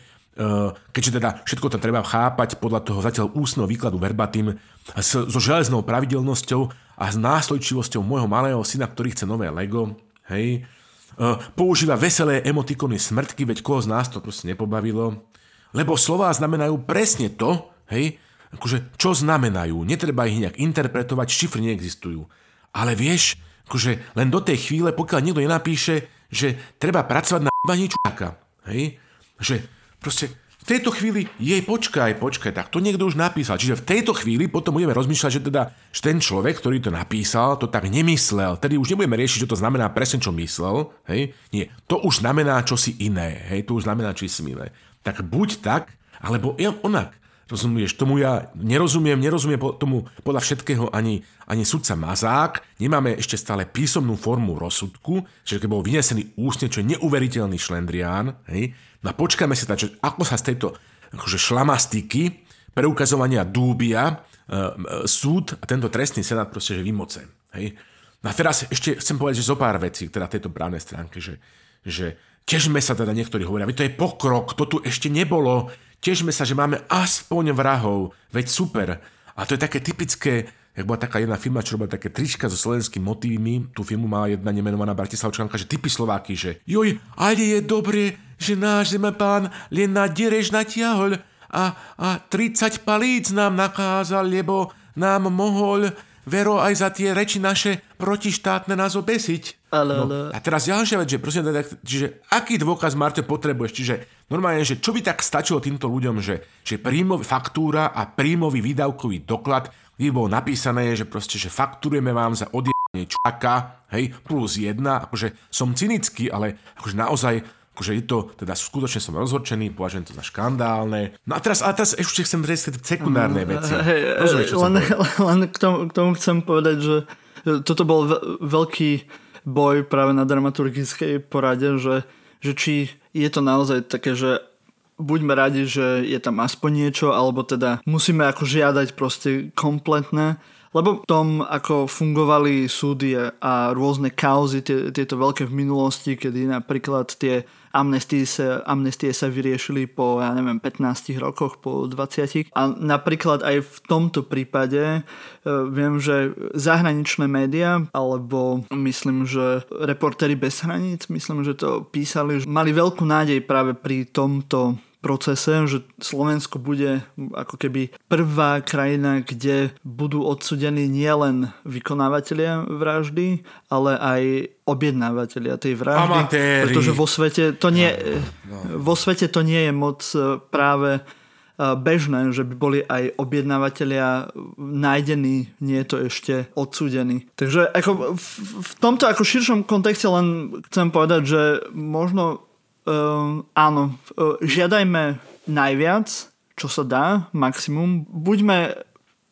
keďže teda všetko to treba chápať podľa toho zatiaľ ústneho výkladu verbatim so železnou pravidelnosťou a s nástojčivosťou môjho malého syna, ktorý chce nové Lego, hej, e, používa veselé emotikony smrtky, veď koho z nás to proste nepobavilo, lebo slová znamenajú presne to, hej, akože čo znamenajú, netreba ich nejak interpretovať, šifry neexistujú. Ale vieš, akože len do tej chvíle, pokiaľ niekto nenapíše, že treba pracovať na b***aní čudáka. Hej? Že proste v tejto chvíli jej počkaj, počkaj, tak to niekto už napísal. Čiže v tejto chvíli potom budeme rozmýšľať, že teda že ten človek, ktorý to napísal, to tak nemyslel. Tedy už nebudeme riešiť, čo to znamená presne, čo myslel. Hej? Nie, to už znamená čosi iné. Hej? To už znamená čosi iné. Tak buď tak, alebo onak. Rozumieš, tomu ja nerozumiem, nerozumiem tomu podľa všetkého ani, ani sudca Mazák. Nemáme ešte stále písomnú formu rozsudku, že keď bol vynesený ústne, čo je neuveriteľný šlendrián. Hej? No a počkáme si teda, ako sa z tejto akože šlamastiky, preukazovania dúbia, e, e, súd a tento trestný senát proste že vymoce. Hej? No a teraz ešte chcem povedať, že zo pár vecí, teda tejto právnej stránke, že, že težme sa teda niektorí hovoria, to je pokrok, to tu ešte nebolo, Tešme sa, že máme aspoň vrahov, veď super. A to je také typické, jak bola taká jedna firma, čo robila také trička so slovenskými motívmi, tú firmu má jedna nemenovaná Bratislavčanka, že typy Slováky, že joj, ale je dobre, že náš pán len na derež natiahol a, a 30 palíc nám nakázal, lebo nám mohol Vero aj za tie reči naše protištátne nás obesiť. Ale, no, ale... A teraz ďalšia vec, že prosím, teda, čiže aký dôkaz Marte potrebuješ? Čiže normálne, že čo by tak stačilo týmto ľuďom, že, že príjmový faktúra a príjmový výdavkový doklad by bolo napísané, že proste, že fakturujeme vám za odjebanie čaka, hej, plus jedna, akože som cynický, ale akože naozaj akože je to, teda skutočne som rozhorčený, považujem to za škandálne. No a teraz, a teraz ešte chcem rieť sekundárne mm, veci. Hej, Rozumieš, len, len k, tomu, k tomu chcem povedať, že toto bol veľký boj práve na dramaturgickej porade, že, že či je to naozaj také, že buďme radi, že je tam aspoň niečo, alebo teda musíme ako žiadať proste kompletné lebo v tom, ako fungovali súdy a rôzne kauzy, tie, tieto veľké v minulosti, kedy napríklad tie amnestie sa, amnestie sa vyriešili po, ja neviem, 15 rokoch, po 20. A napríklad aj v tomto prípade e, viem, že zahraničné médiá, alebo myslím, že reportéry bez hraníc, myslím, že to písali, že mali veľkú nádej práve pri tomto procese, že Slovensko bude ako keby prvá krajina, kde budú odsudení nielen vykonávateľia vraždy, ale aj objednávateľia tej vraždy. Amatéri. Pretože vo svete to nie, no, no. vo svete to nie je moc e, práve e, bežné, že by boli aj objednávateľia nájdení, nie je to ešte odsúdení. Takže ako v, v tomto ako širšom kontexte len chcem povedať, že možno Uh, áno, uh, žiadajme najviac, čo sa dá, maximum. Buďme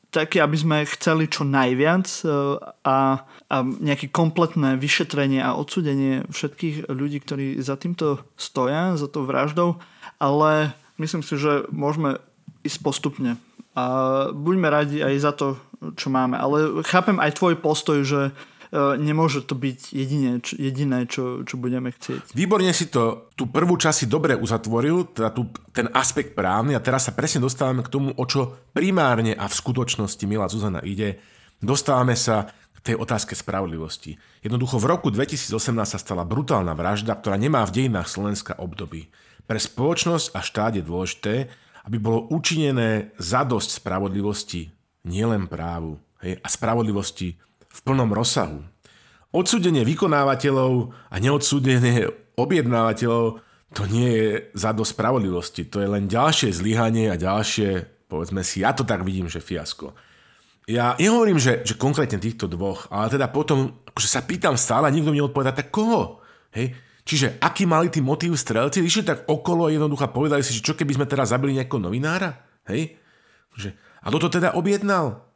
takí, aby sme chceli čo najviac uh, a, a nejaké kompletné vyšetrenie a odsudenie všetkých ľudí, ktorí za týmto stoja, za tou vraždou, ale myslím si, že môžeme ísť postupne. A buďme radi aj za to, čo máme. Ale chápem aj tvoj postoj, že E, nemôže to byť jediné, jediné čo, čo budeme chcieť. Výborne si to tú prvú časť si dobre uzatvoril, teda tú, ten aspekt právny a teraz sa presne dostávame k tomu, o čo primárne a v skutočnosti, milá Zuzana, ide. Dostávame sa k tej otázke spravodlivosti. Jednoducho v roku 2018 sa stala brutálna vražda, ktorá nemá v dejinách Slovenska období. Pre spoločnosť a štát je dôležité, aby bolo učinené zadosť spravodlivosti, nielen právu, hej, a spravodlivosti v plnom rozsahu. Odsúdenie vykonávateľov a neodsúdenie objednávateľov to nie je za do spravodlivosti. To je len ďalšie zlyhanie a ďalšie, povedzme si, ja to tak vidím, že fiasko. Ja nehovorím, že, že konkrétne týchto dvoch, ale teda potom akože sa pýtam stále nikto mi odpoveda, tak koho? Hej? Čiže aký mali tý motív strelci? Išli tak okolo jednoducho povedali si, že čo keby sme teraz zabili nejakého novinára? Hej? Že, a kto to teda objednal?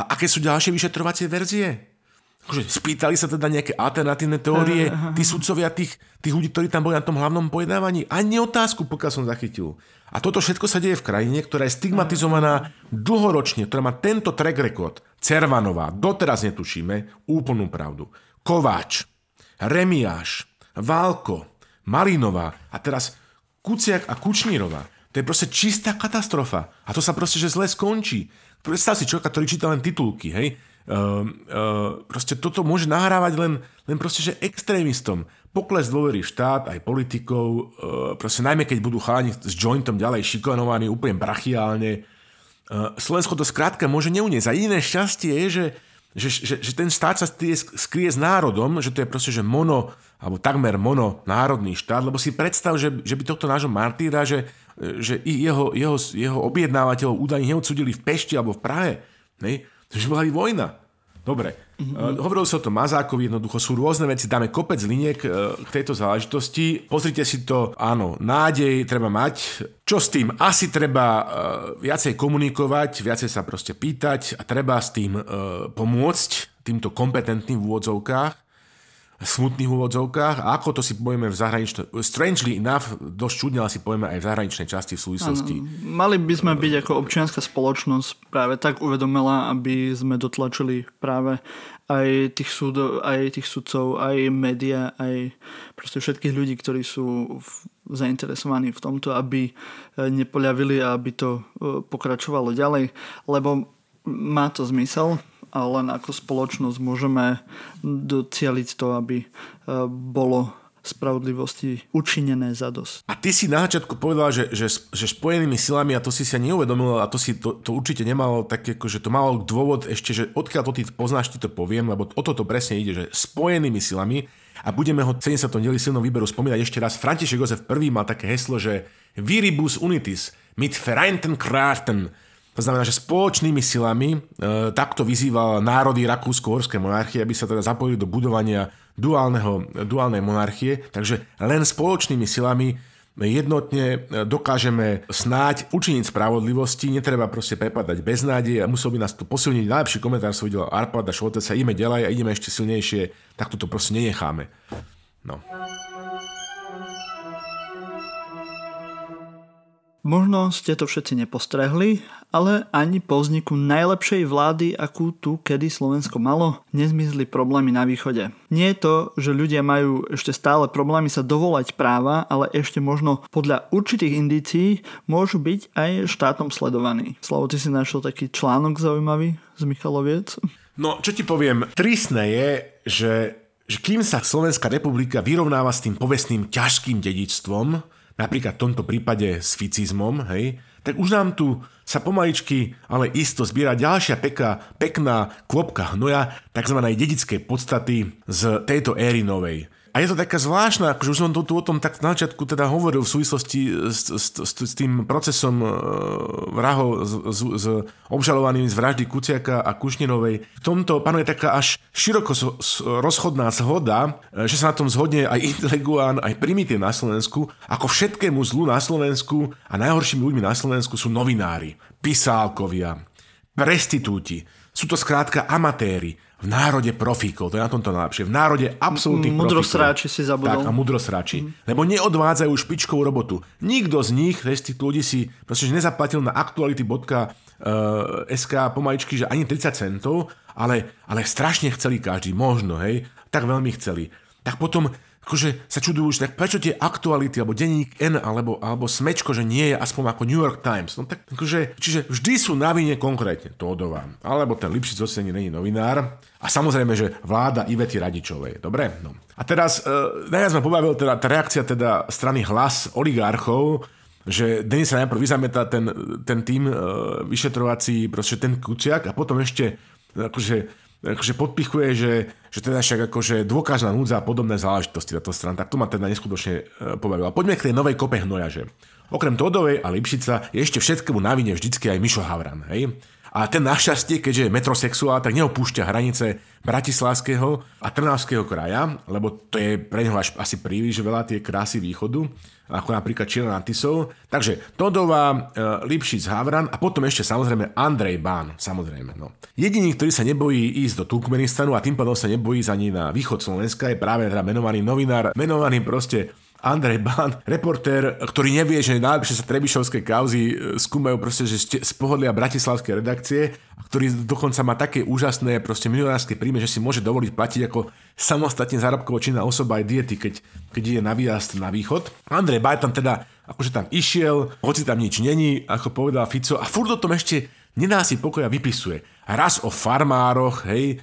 A aké sú ďalšie vyšetrovacie verzie? akože spýtali sa teda nejaké alternatívne teórie, tí sudcovia tých, tých ľudí, ktorí tam boli na tom hlavnom pojednávaní? Ani otázku, pokiaľ som zachytil. A toto všetko sa deje v krajine, ktorá je stigmatizovaná dlhoročne, ktorá má tento track record. Cervanová, doteraz netušíme úplnú pravdu. Kováč, Remiáš, Válko, Malinová a teraz Kuciak a Kučnírová. To je proste čistá katastrofa. A to sa proste, že zle skončí. Predstav si človeka, ktorý číta len titulky, hej? Uh, uh, proste toto môže nahrávať len, len proste, že extrémistom. Pokles dôvery v štát, aj politikov, uh, proste najmä keď budú chalani s jointom ďalej šikanovaní úplne brachiálne. Uh, Slovensko to skrátka môže neuniesť. A jediné šťastie je, že, že, že, že ten štát sa skrie s národom, že to je proste, že mono, alebo takmer mono národný štát, lebo si predstav, že, že by tohto nášho martýra, že, že jeho, jeho, jeho objednávateľov údajne neodsudili v Pešti alebo v Prahe. Ne? že bola aj vojna. Dobre, mm-hmm. uh, hovoril sa o tom Mazákovi, jednoducho sú rôzne veci, dáme kopec liniek uh, k tejto záležitosti. Pozrite si to, áno, nádej treba mať. Čo s tým? Asi treba uh, viacej komunikovať, viacej sa proste pýtať a treba s tým uh, pomôcť týmto kompetentným v úvodzovkách smutných úvodzovkách a ako to si povieme v zahraničnej, strangely enough, dosť čudne, si povieme aj v zahraničnej časti v súvislosti. Ano, mali by sme byť ako občianská spoločnosť práve tak uvedomila, aby sme dotlačili práve aj tých súdov, aj tých sudcov, aj média, aj proste všetkých ľudí, ktorí sú v, zainteresovaní v tomto, aby eh, nepoľavili a aby to eh, pokračovalo ďalej, lebo má to zmysel, a len ako spoločnosť môžeme docieliť to, aby e, bolo spravodlivosti učinené za dosť. A ty si na začiatku povedal, že, že, že spojenými silami, a to si sa neuvedomil, a to si to, to určite nemalo tak, že to malo dôvod ešte, že odkiaľ to ty poznáš, ti to poviem, lebo o toto presne ide, že spojenými silami a budeme ho 70. dieli silnom výberu spomínať ešte raz. František Jozef I mal také heslo, že Viribus unitis mit vereinten Kraften to znamená, že spoločnými silami e, takto vyzýval národy Rakúsko-Horskej monarchie, aby sa teda zapojili do budovania duálneho, duálnej monarchie. Takže len spoločnými silami jednotne e, dokážeme snáď učiniť spravodlivosti, netreba proste prepadať bez nádeje a musel by nás to posilniť. Najlepší komentár som videl Arpada Šolteca, ideme ďalej a ideme ešte silnejšie, tak to proste nenecháme. No. Možno ste to všetci nepostrehli, ale ani po vzniku najlepšej vlády, akú tu kedy Slovensko malo, nezmizli problémy na východe. Nie je to, že ľudia majú ešte stále problémy sa dovolať práva, ale ešte možno podľa určitých indícií môžu byť aj štátom sledovaní. Slavo, ty si našiel taký článok zaujímavý z Michaloviec? No, čo ti poviem, tristné je, že, že kým sa Slovenská republika vyrovnáva s tým povestným ťažkým dedičstvom, napríklad v tomto prípade s ficizmom, hej, tak už nám tu sa pomaličky, ale isto zbiera ďalšia peka, pekná kvopka hnoja tzv. dedickej podstaty z tejto éry novej. A je to taká zvláštna, akože už som tu o tom tak na začiatku teda hovoril v súvislosti s, s, s, s tým procesom e, vrahov s, s, s obžalovanými z vraždy Kuciaka a Kušninovej. V tomto panuje taká až široko rozchodná zhoda, e, že sa na tom zhodne aj inteliguán, aj primitív na Slovensku, ako všetkému zlu na Slovensku a najhoršími ľuďmi na Slovensku sú novinári, pisálkovia, prestitúti. Sú to skrátka amatéri, v národe profíkov, to je na tomto najlepšie, v národe absolútnych Mudrosráči si zabudol. Tak, a mudrosráči. Mm. Lebo neodvádzajú špičkovú robotu. Nikto z nich, z tých ľudí si proste nezaplatil na aktuality.sk pomaličky, že ani 30 centov, ale, ale strašne chceli každý, možno, hej, tak veľmi chceli. Tak potom akože sa čudujú, že tak prečo tie aktuality, alebo denník N, alebo, alebo smečko, že nie je aspoň ako New York Times. No tak akože, čiže vždy sú na vine konkrétne Tódová, alebo ten Lipšic zase není novinár. A samozrejme, že vláda Ivety Radičovej. Dobre? No. A teraz, e, najviac ma pobavil teda tá reakcia teda strany hlas oligarchov, že Denis sa najprv vyzametá ten, ten tým e, vyšetrovací, proste ten Kuciak a potom ešte akože akože podpichuje, že, že teda však akože dôkazná núdza a podobné záležitosti táto strana, tak to ma teda neskutočne e, pobavilo. Poďme k tej novej kope hnoja, že okrem Todovej a Lipšica je ešte všetkému na vine vždycky aj Mišo Havran, hej? A ten našťastie, keďže je metrosexuál, tak neopúšťa hranice Bratislavského a Trnavského kraja, lebo to je pre neho až asi príliš veľa tie krásy východu, ako napríklad Čierna Tisov. Takže Todová, e, Lipšic, Havran a potom ešte samozrejme Andrej Bán, samozrejme. No. Jediný, ktorý sa nebojí ísť do Turkmenistanu a tým pádom sa nebojí ani na východ Slovenska je práve teda menovaný novinár, menovaný proste Andrej Bán, reportér, ktorý nevie, že najlepšie sa Trebišovské kauzy e, skúmajú proste, že ste z pohodlia bratislavskej redakcie, a ktorý dokonca má také úžasné proste milionárske príjme, že si môže dovoliť platiť ako samostatne zárobkovo činná osoba aj diety, keď, keď ide na výjazd na východ. Andrej Baj tam teda akože tam išiel, hoci tam nič není, ako povedal Fico, a furt o tom ešte nedá si pokoja vypisuje. Raz o farmároch, hej,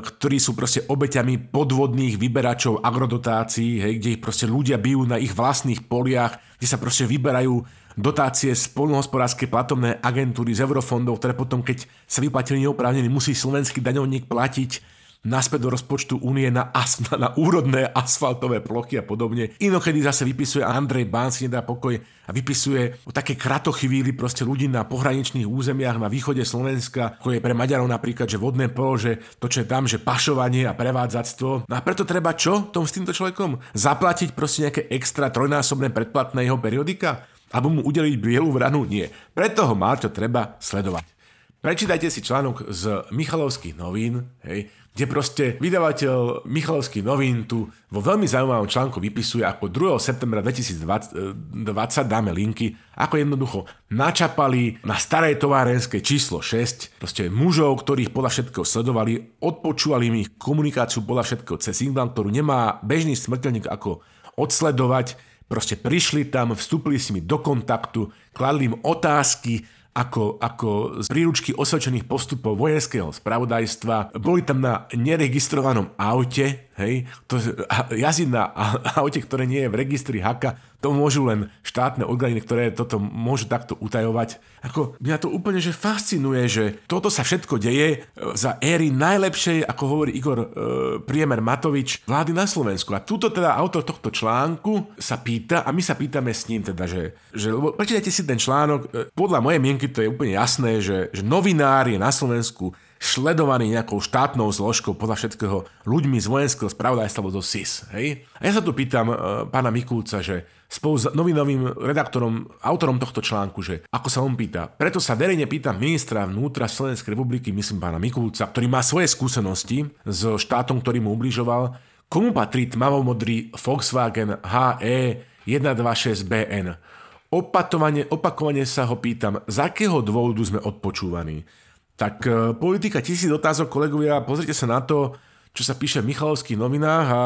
ktorí sú proste obeťami podvodných vyberačov agrodotácií, hej, kde ich proste ľudia bijú na ich vlastných poliach, kde sa proste vyberajú dotácie z polnohospodárskej platovnej agentúry z eurofondov, ktoré potom, keď sa vyplatili neoprávnení, musí slovenský daňovník platiť naspäť do rozpočtu únie na, as, na, úrodné asfaltové plochy a podobne. Inokedy zase vypisuje Andrej Bán si nedá pokoj a vypisuje o také kratochvíli proste ľudí na pohraničných územiach na východe Slovenska, ako je pre Maďarov napríklad, že vodné polo, že to, čo je tam, že pašovanie a prevádzactvo. No a preto treba čo tom s týmto človekom? Zaplatiť proste nejaké extra trojnásobné predplatné jeho periodika? Alebo mu udeliť bielu vranu? Nie. Preto ho Marťo treba sledovať. Prečítajte si článok z Michalovských novín, hej, kde proste vydavateľ Michalovských novín tu vo veľmi zaujímavom článku vypisuje, ako 2. septembra 2020 dáme linky, ako jednoducho načapali na starej továrenskej číslo 6, proste mužov, ktorých podľa všetkého sledovali, odpočúvali im ich komunikáciu podľa všetkého cez signál, ktorú nemá bežný smrteľník ako odsledovať, proste prišli tam, vstúpili s nimi do kontaktu, kladli im otázky, ako, ako z príručky osvedčených postupov vojenského spravodajstva. Boli tam na neregistrovanom aute, hej, to, jazdiť na aute, ktoré nie je v registri HAKA, to môžu len štátne orgány, ktoré toto môžu takto utajovať. Ako, mňa to úplne že fascinuje, že toto sa všetko deje e, za éry najlepšej, ako hovorí Igor e, Priemer Matovič, vlády na Slovensku. A túto teda autor tohto článku sa pýta, a my sa pýtame s ním teda, že, že lebo prečítajte si ten článok, e, podľa mojej mienky to je úplne jasné, že, že novinár je na Slovensku sledovaný nejakou štátnou zložkou podľa všetkého ľuďmi z vojenského spravodajstva do SIS. Hej? A ja sa tu pýtam e, pána Mikulca, že spolu s novinovým redaktorom, autorom tohto článku, že ako sa on pýta. Preto sa verejne pýtam ministra vnútra Slovenskej republiky, myslím pána Mikulca, ktorý má svoje skúsenosti so štátom, ktorý mu ubližoval, komu patrí tmavomodrý Volkswagen HE 126BN. Opatovane, opakovane sa ho pýtam, z akého dôvodu sme odpočúvaní. Tak e, politika tisíc otázok, kolegovia, pozrite sa na to, čo sa píše v Michalovských novinách a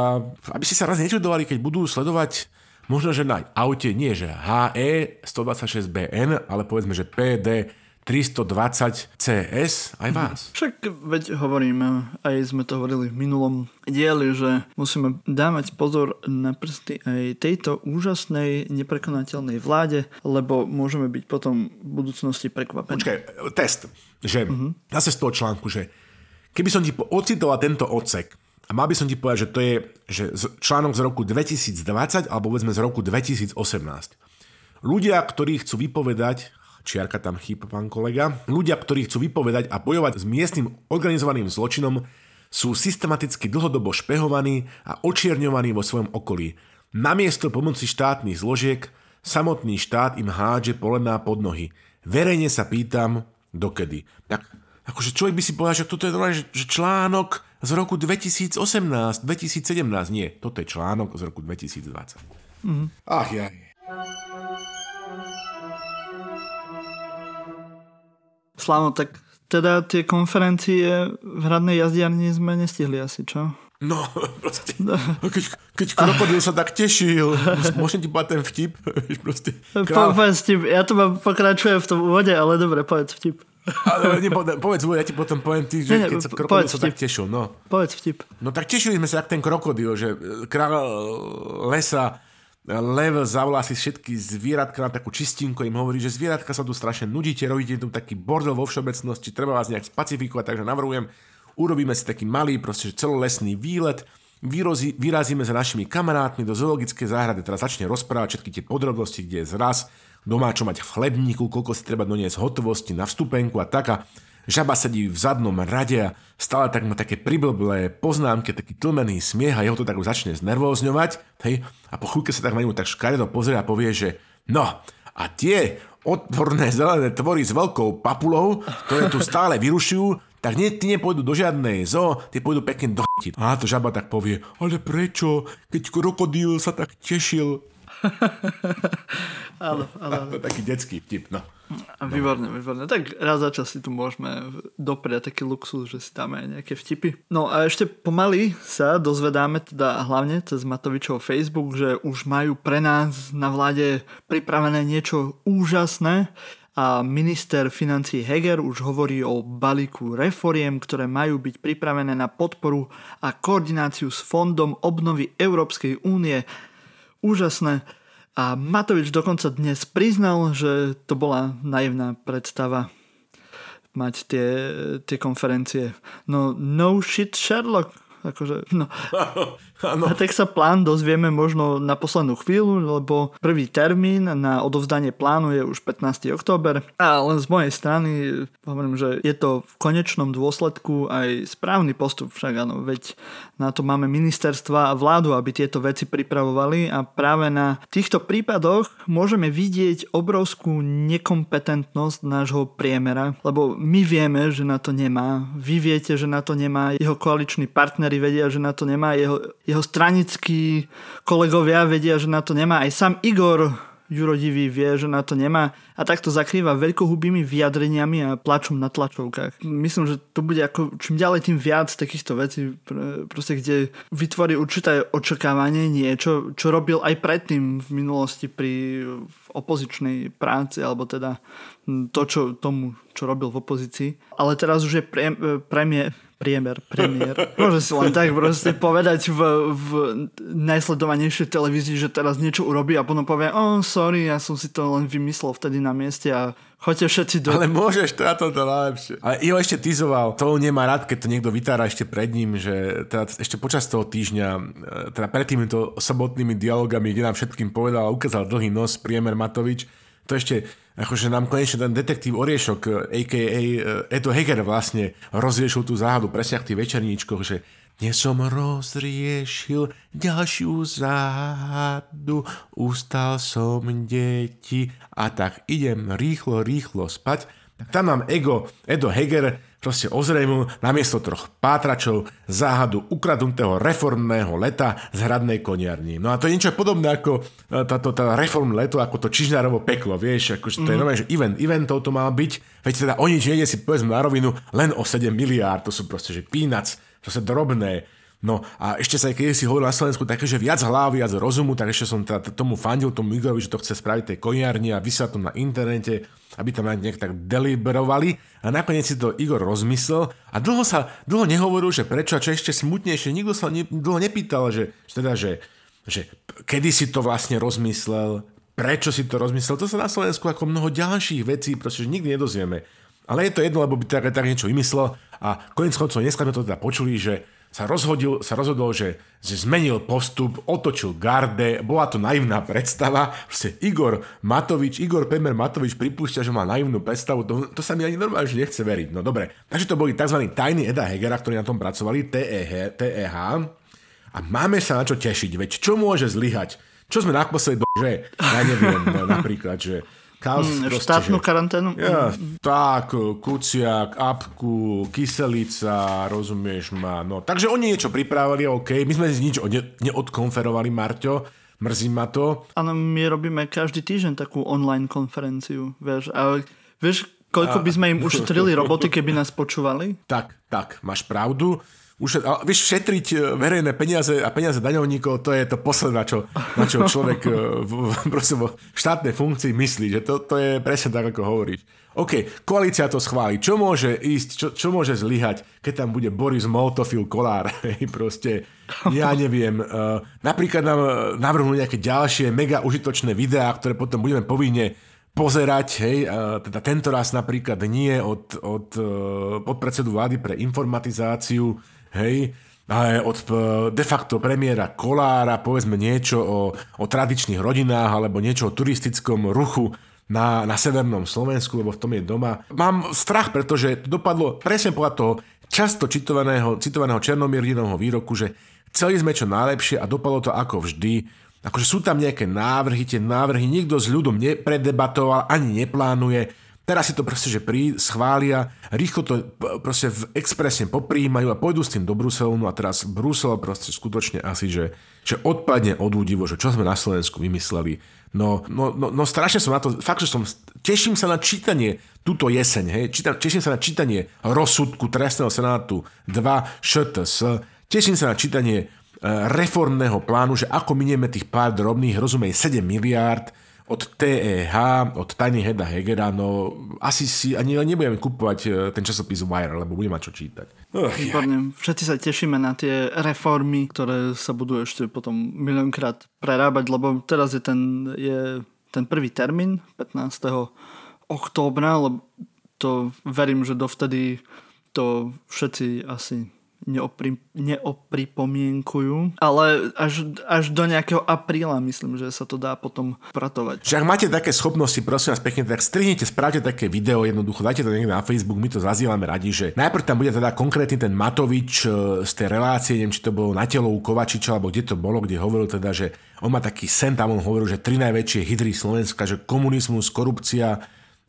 aby ste sa raz nečudovali, keď budú sledovať možno, že na aute nie, že HE 126BN, ale povedzme, že PD 320 CS aj mhm. vás. Však veď hovoríme, aj sme to hovorili v minulom dieli, že musíme dávať pozor na prsty aj tejto úžasnej, neprekonateľnej vláde, lebo môžeme byť potom v budúcnosti prekvapení. Počkaj, test že uh-huh. zase z toho článku, že keby som ti ocitoval tento odsek a mal by som ti povedať, že to je že článok z roku 2020 alebo povedzme z roku 2018. Ľudia, ktorí chcú vypovedať, čiarka tam chýba pán kolega, ľudia, ktorí chcú vypovedať a bojovať s miestnym organizovaným zločinom, sú systematicky dlhodobo špehovaní a očierňovaní vo svojom okolí. Namiesto pomoci štátnych zložiek, samotný štát im hádže polená pod nohy. Verejne sa pýtam, dokedy. Tak akože človek by si povedal, že toto je normálne, že, článok z roku 2018, 2017, nie, toto je článok z roku 2020. Mm. Ach ja. Slávno, tak teda tie konferencie v hradnej jazdiarni sme nestihli asi, čo? No, proste, no. keď, keď krokodil sa tak tešil, môžem ti povedať ten vtip? proste, král... Povedz vtip, ja to mám pokračujem v tom úvode, ale dobre, povedz vtip. Ale ne, povedz ja ti potom poviem ty, že keď sa krokodil sa tak tešil. No. Povedz vtip. No tak tešili sme sa tak ten krokodil, že král lesa Lev zavolá si všetky zvieratka na takú čistinku, im hovorí, že zvieratka sa tu strašne nudíte, robíte tu taký bordel vo všeobecnosti, treba vás nejak spacifikovať, takže navrhujem, urobíme si taký malý, proste celolesný výlet, vyrozi, vyrazíme za našimi kamarátmi do zoologickej záhrady, teraz začne rozprávať všetky tie podrobnosti, kde je zraz, doma čo mať v chlebníku, koľko si treba doniesť hotovosti na vstupenku a taká. Žaba sedí v zadnom rade a stále tak má také priblblé poznámky, taký tlmený smiech a jeho to tak už začne znervózňovať. Hej? A po chvíľke sa tak na ňu tak škaredo pozrie a povie, že no a tie odporné zelené tvory s veľkou papulou, ktoré tu stále vyrušujú, tak nie, ty nepôjdu do žiadnej zo, ty pôjdu pekne do A to žaba tak povie, ale prečo, keď krokodíl sa tak tešil? áno, áno. To je taký detský vtip, no. Výborne, výborne. Tak raz za čas si tu môžeme dopriať taký luxus, že si dáme aj nejaké vtipy. No a ešte pomaly sa dozvedáme teda hlavne cez Matovičov Facebook, že už majú pre nás na vláde pripravené niečo úžasné a minister financí Heger už hovorí o balíku reforiem, ktoré majú byť pripravené na podporu a koordináciu s Fondom obnovy Európskej únie. Úžasné. A Matovič dokonca dnes priznal, že to bola naivná predstava mať tie, tie konferencie. No, no shit Sherlock. Akože, no. Ano. A tak sa plán dozvieme možno na poslednú chvíľu, lebo prvý termín na odovzdanie plánu je už 15. október. A len z mojej strany hovorím, že je to v konečnom dôsledku aj správny postup, však áno, veď na to máme ministerstva a vládu, aby tieto veci pripravovali a práve na týchto prípadoch môžeme vidieť obrovskú nekompetentnosť nášho priemera, lebo my vieme, že na to nemá, vy viete, že na to nemá, jeho koaliční partnery vedia, že na to nemá, jeho, jeho stranickí kolegovia vedia, že na to nemá. Aj sám Igor Jurodivý vie, že na to nemá a takto zakrýva veľkohubými vyjadreniami a plačom na tlačovkách. Myslím, že to bude ako čím ďalej tým viac takýchto vecí, proste kde vytvorí určité očakávanie niečo, čo robil aj predtým v minulosti pri opozičnej práci, alebo teda to, čo tomu, čo robil v opozícii. Ale teraz už je pre, premiér, priemer, premiér. Môže si len tak proste povedať v, v najsledovanejšej televízii, že teraz niečo urobí a potom povie, oh sorry, ja som si to len vymyslel vtedy na mieste a choďte všetci do... Ale môžeš, to je to najlepšie. Ale Ivo ešte tizoval, to nemá rád, keď to niekto vytára ešte pred ním, že teda ešte počas toho týždňa, e, teda pred týmito sobotnými dialogami, kde nám všetkým povedal a ukázal dlhý nos priemer Matovič, to ešte akože nám konečne ten detektív Oriešok, a.k.a. Eh, Edo Heger vlastne rozriešil tú záhadu presne v tých večerníčkoch, že dnes som rozriešil ďalšiu záhadu, ustal som deti a tak idem rýchlo, rýchlo spať. Tak tam mám ego Edo Heger proste ozrejmul namiesto troch pátračov záhadu ukradnutého reformného leta z hradnej koniarni. No a to je niečo podobné ako e, táto tá reformné leto, ako to Čižnárovo peklo, vieš, akože to je mhm. nové, že event, eventov to má byť, veď teda o nič nejde si povedzme na rovinu len o 7 miliárd, to sú proste, že peanuts, sú drobné, No a ešte sa keď si hovoril na Slovensku také, že viac hlavy, viac rozumu, tak ešte som teda tomu fandil tomu Igorovi, že to chce spraviť tej koniarni a vysiať to na internete aby tam nejak tak deliberovali. A nakoniec si to Igor rozmyslel. A dlho sa, dlho nehovoril, že prečo a čo ešte smutnejšie, nikto sa ne, dlho nepýtal, že, teda, že, že kedy si to vlastne rozmyslel, prečo si to rozmyslel, to sa na Slovensku ako mnoho ďalších vecí proste nikdy nedozvieme. Ale je to jedno, lebo by tak, tak niečo vymyslel. A konec koncov dneska sme to teda počuli, že sa, rozhodil, sa rozhodol, že, že zmenil postup, otočil garde, bola to naivná predstava. Proste Igor Matovič, Igor Pemer Matovič pripúšťa, že má naivnú predstavu, to, to sa mi ani normálne že nechce veriť. No dobre, takže to boli tzv. tajní Eda Hegera, ktorí na tom pracovali, TEH, TEH. A máme sa na čo tešiť, veď čo môže zlyhať? Čo sme naposledy že? Ja neviem, no, napríklad, že Chaos, mm, proste, štátnu že, karanténu? Ja, tak, Kuciak, Apku, Kyselica, rozumieš ma. No, takže oni niečo pripravili, OK. My sme si nič ne, neodkonferovali, Marťo. Mrzí ma to. Áno, my robíme každý týždeň takú online konferenciu, vieš. A vieš, koľko by sme im ušetrili roboty, keby nás počúvali? Tak, tak, máš pravdu ale vieš, šetriť e, verejné peniaze a peniaze daňovníkov, to je to posledné, na čo, na čo človek e, v, v, vo štátnej funkcii myslí, že to, to je presne tak, ako hovoríš. OK, koalícia to schváli. Čo môže ísť, čo, čo môže zlyhať, keď tam bude Boris Moltofil Kolár? proste, ja neviem. Uh, napríklad nám navrhnú nejaké ďalšie mega užitočné videá, ktoré potom budeme povinne pozerať, hej, teda tento raz napríklad nie od, od podpredsedu vlády pre informatizáciu, hej, od e, de facto premiéra Kolára, povedzme niečo o, o tradičných rodinách alebo niečo o turistickom ruchu na, na severnom Slovensku, lebo v tom je doma. Mám strach, pretože dopadlo presne podľa toho často citovaného, citovaného Černomierdinovho výroku, že chceli sme čo najlepšie a dopadlo to ako vždy. Akože sú tam nejaké návrhy, tie návrhy nikto s ľudom nepredebatoval, ani neplánuje Teraz si to proste, že prí, schvália, rýchlo to proste v expresne popríjmajú a pôjdu s tým do Bruselu, no a teraz Brusel proste skutočne asi, že, že odpadne od údivu, že čo sme na Slovensku vymysleli. No, no, no, no strašne som na to, fakt, že som, teším sa na čítanie túto jeseň, hej, Čítam, teším sa na čítanie rozsudku trestného senátu 2 ŠTS, teším sa na čítanie e, reformného plánu, že ako minieme tých pár drobných, rozumej, 7 miliárd, od TEH, od Tiny Heda Hegera, no asi si ani nebudeme kupovať e, ten časopis Wire, lebo budeme mať čo čítať. Výborne. Všetci sa tešíme na tie reformy, ktoré sa budú ešte potom miliónkrát prerábať, lebo teraz je ten, je ten prvý termín 15. októbra, lebo to verím, že dovtedy to všetci asi neopri, neopripomienkujú, ale až, až do nejakého apríla myslím, že sa to dá potom pratovať. Čiže ak máte také schopnosti, prosím vás pekne, tak strihnite, spravte také video jednoducho, dajte to niekde na Facebook, my to zazdieľame radi, že najprv tam bude teda konkrétny ten Matovič e, z tej relácie, neviem, či to bolo na telo u Kovačiča, alebo kde to bolo, kde hovoril teda, že on má taký sen, tam on hovoril, že tri najväčšie hydry Slovenska, že komunizmus, korupcia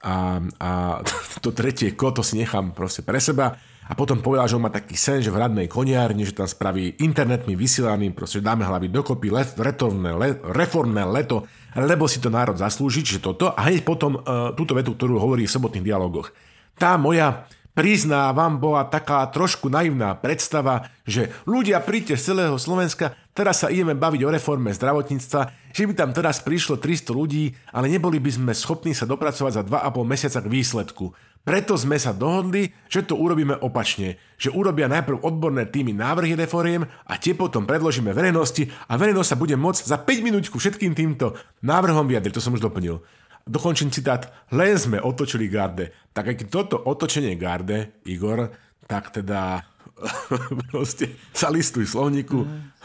a, a to tretie ko, to si nechám proste pre seba. A potom povedal, že on má taký sen, že v hradnej koniárni, že tam spraví internetmi vysielaným, proste dáme hlavy dokopy, let, retorné, le, reformné leto, lebo si to národ zaslúži, že toto. A hneď potom uh, túto vetu, ktorú hovorí v sobotných dialogoch. Tá moja priznávam, bola taká trošku naivná predstava, že ľudia príďte z celého Slovenska, teraz sa ideme baviť o reforme zdravotníctva, že by tam teraz prišlo 300 ľudí, ale neboli by sme schopní sa dopracovať za 2,5 mesiaca k výsledku. Preto sme sa dohodli, že to urobíme opačne, že urobia najprv odborné týmy návrhy reforiem a tie potom predložíme verejnosti a verejnosť sa bude môcť za 5 minút ku všetkým týmto návrhom vyjadriť. To som už doplnil. Dokončím citát. Len sme otočili garde. Tak aj toto otočenie garde, Igor, tak teda proste sa listuj slovníku mm.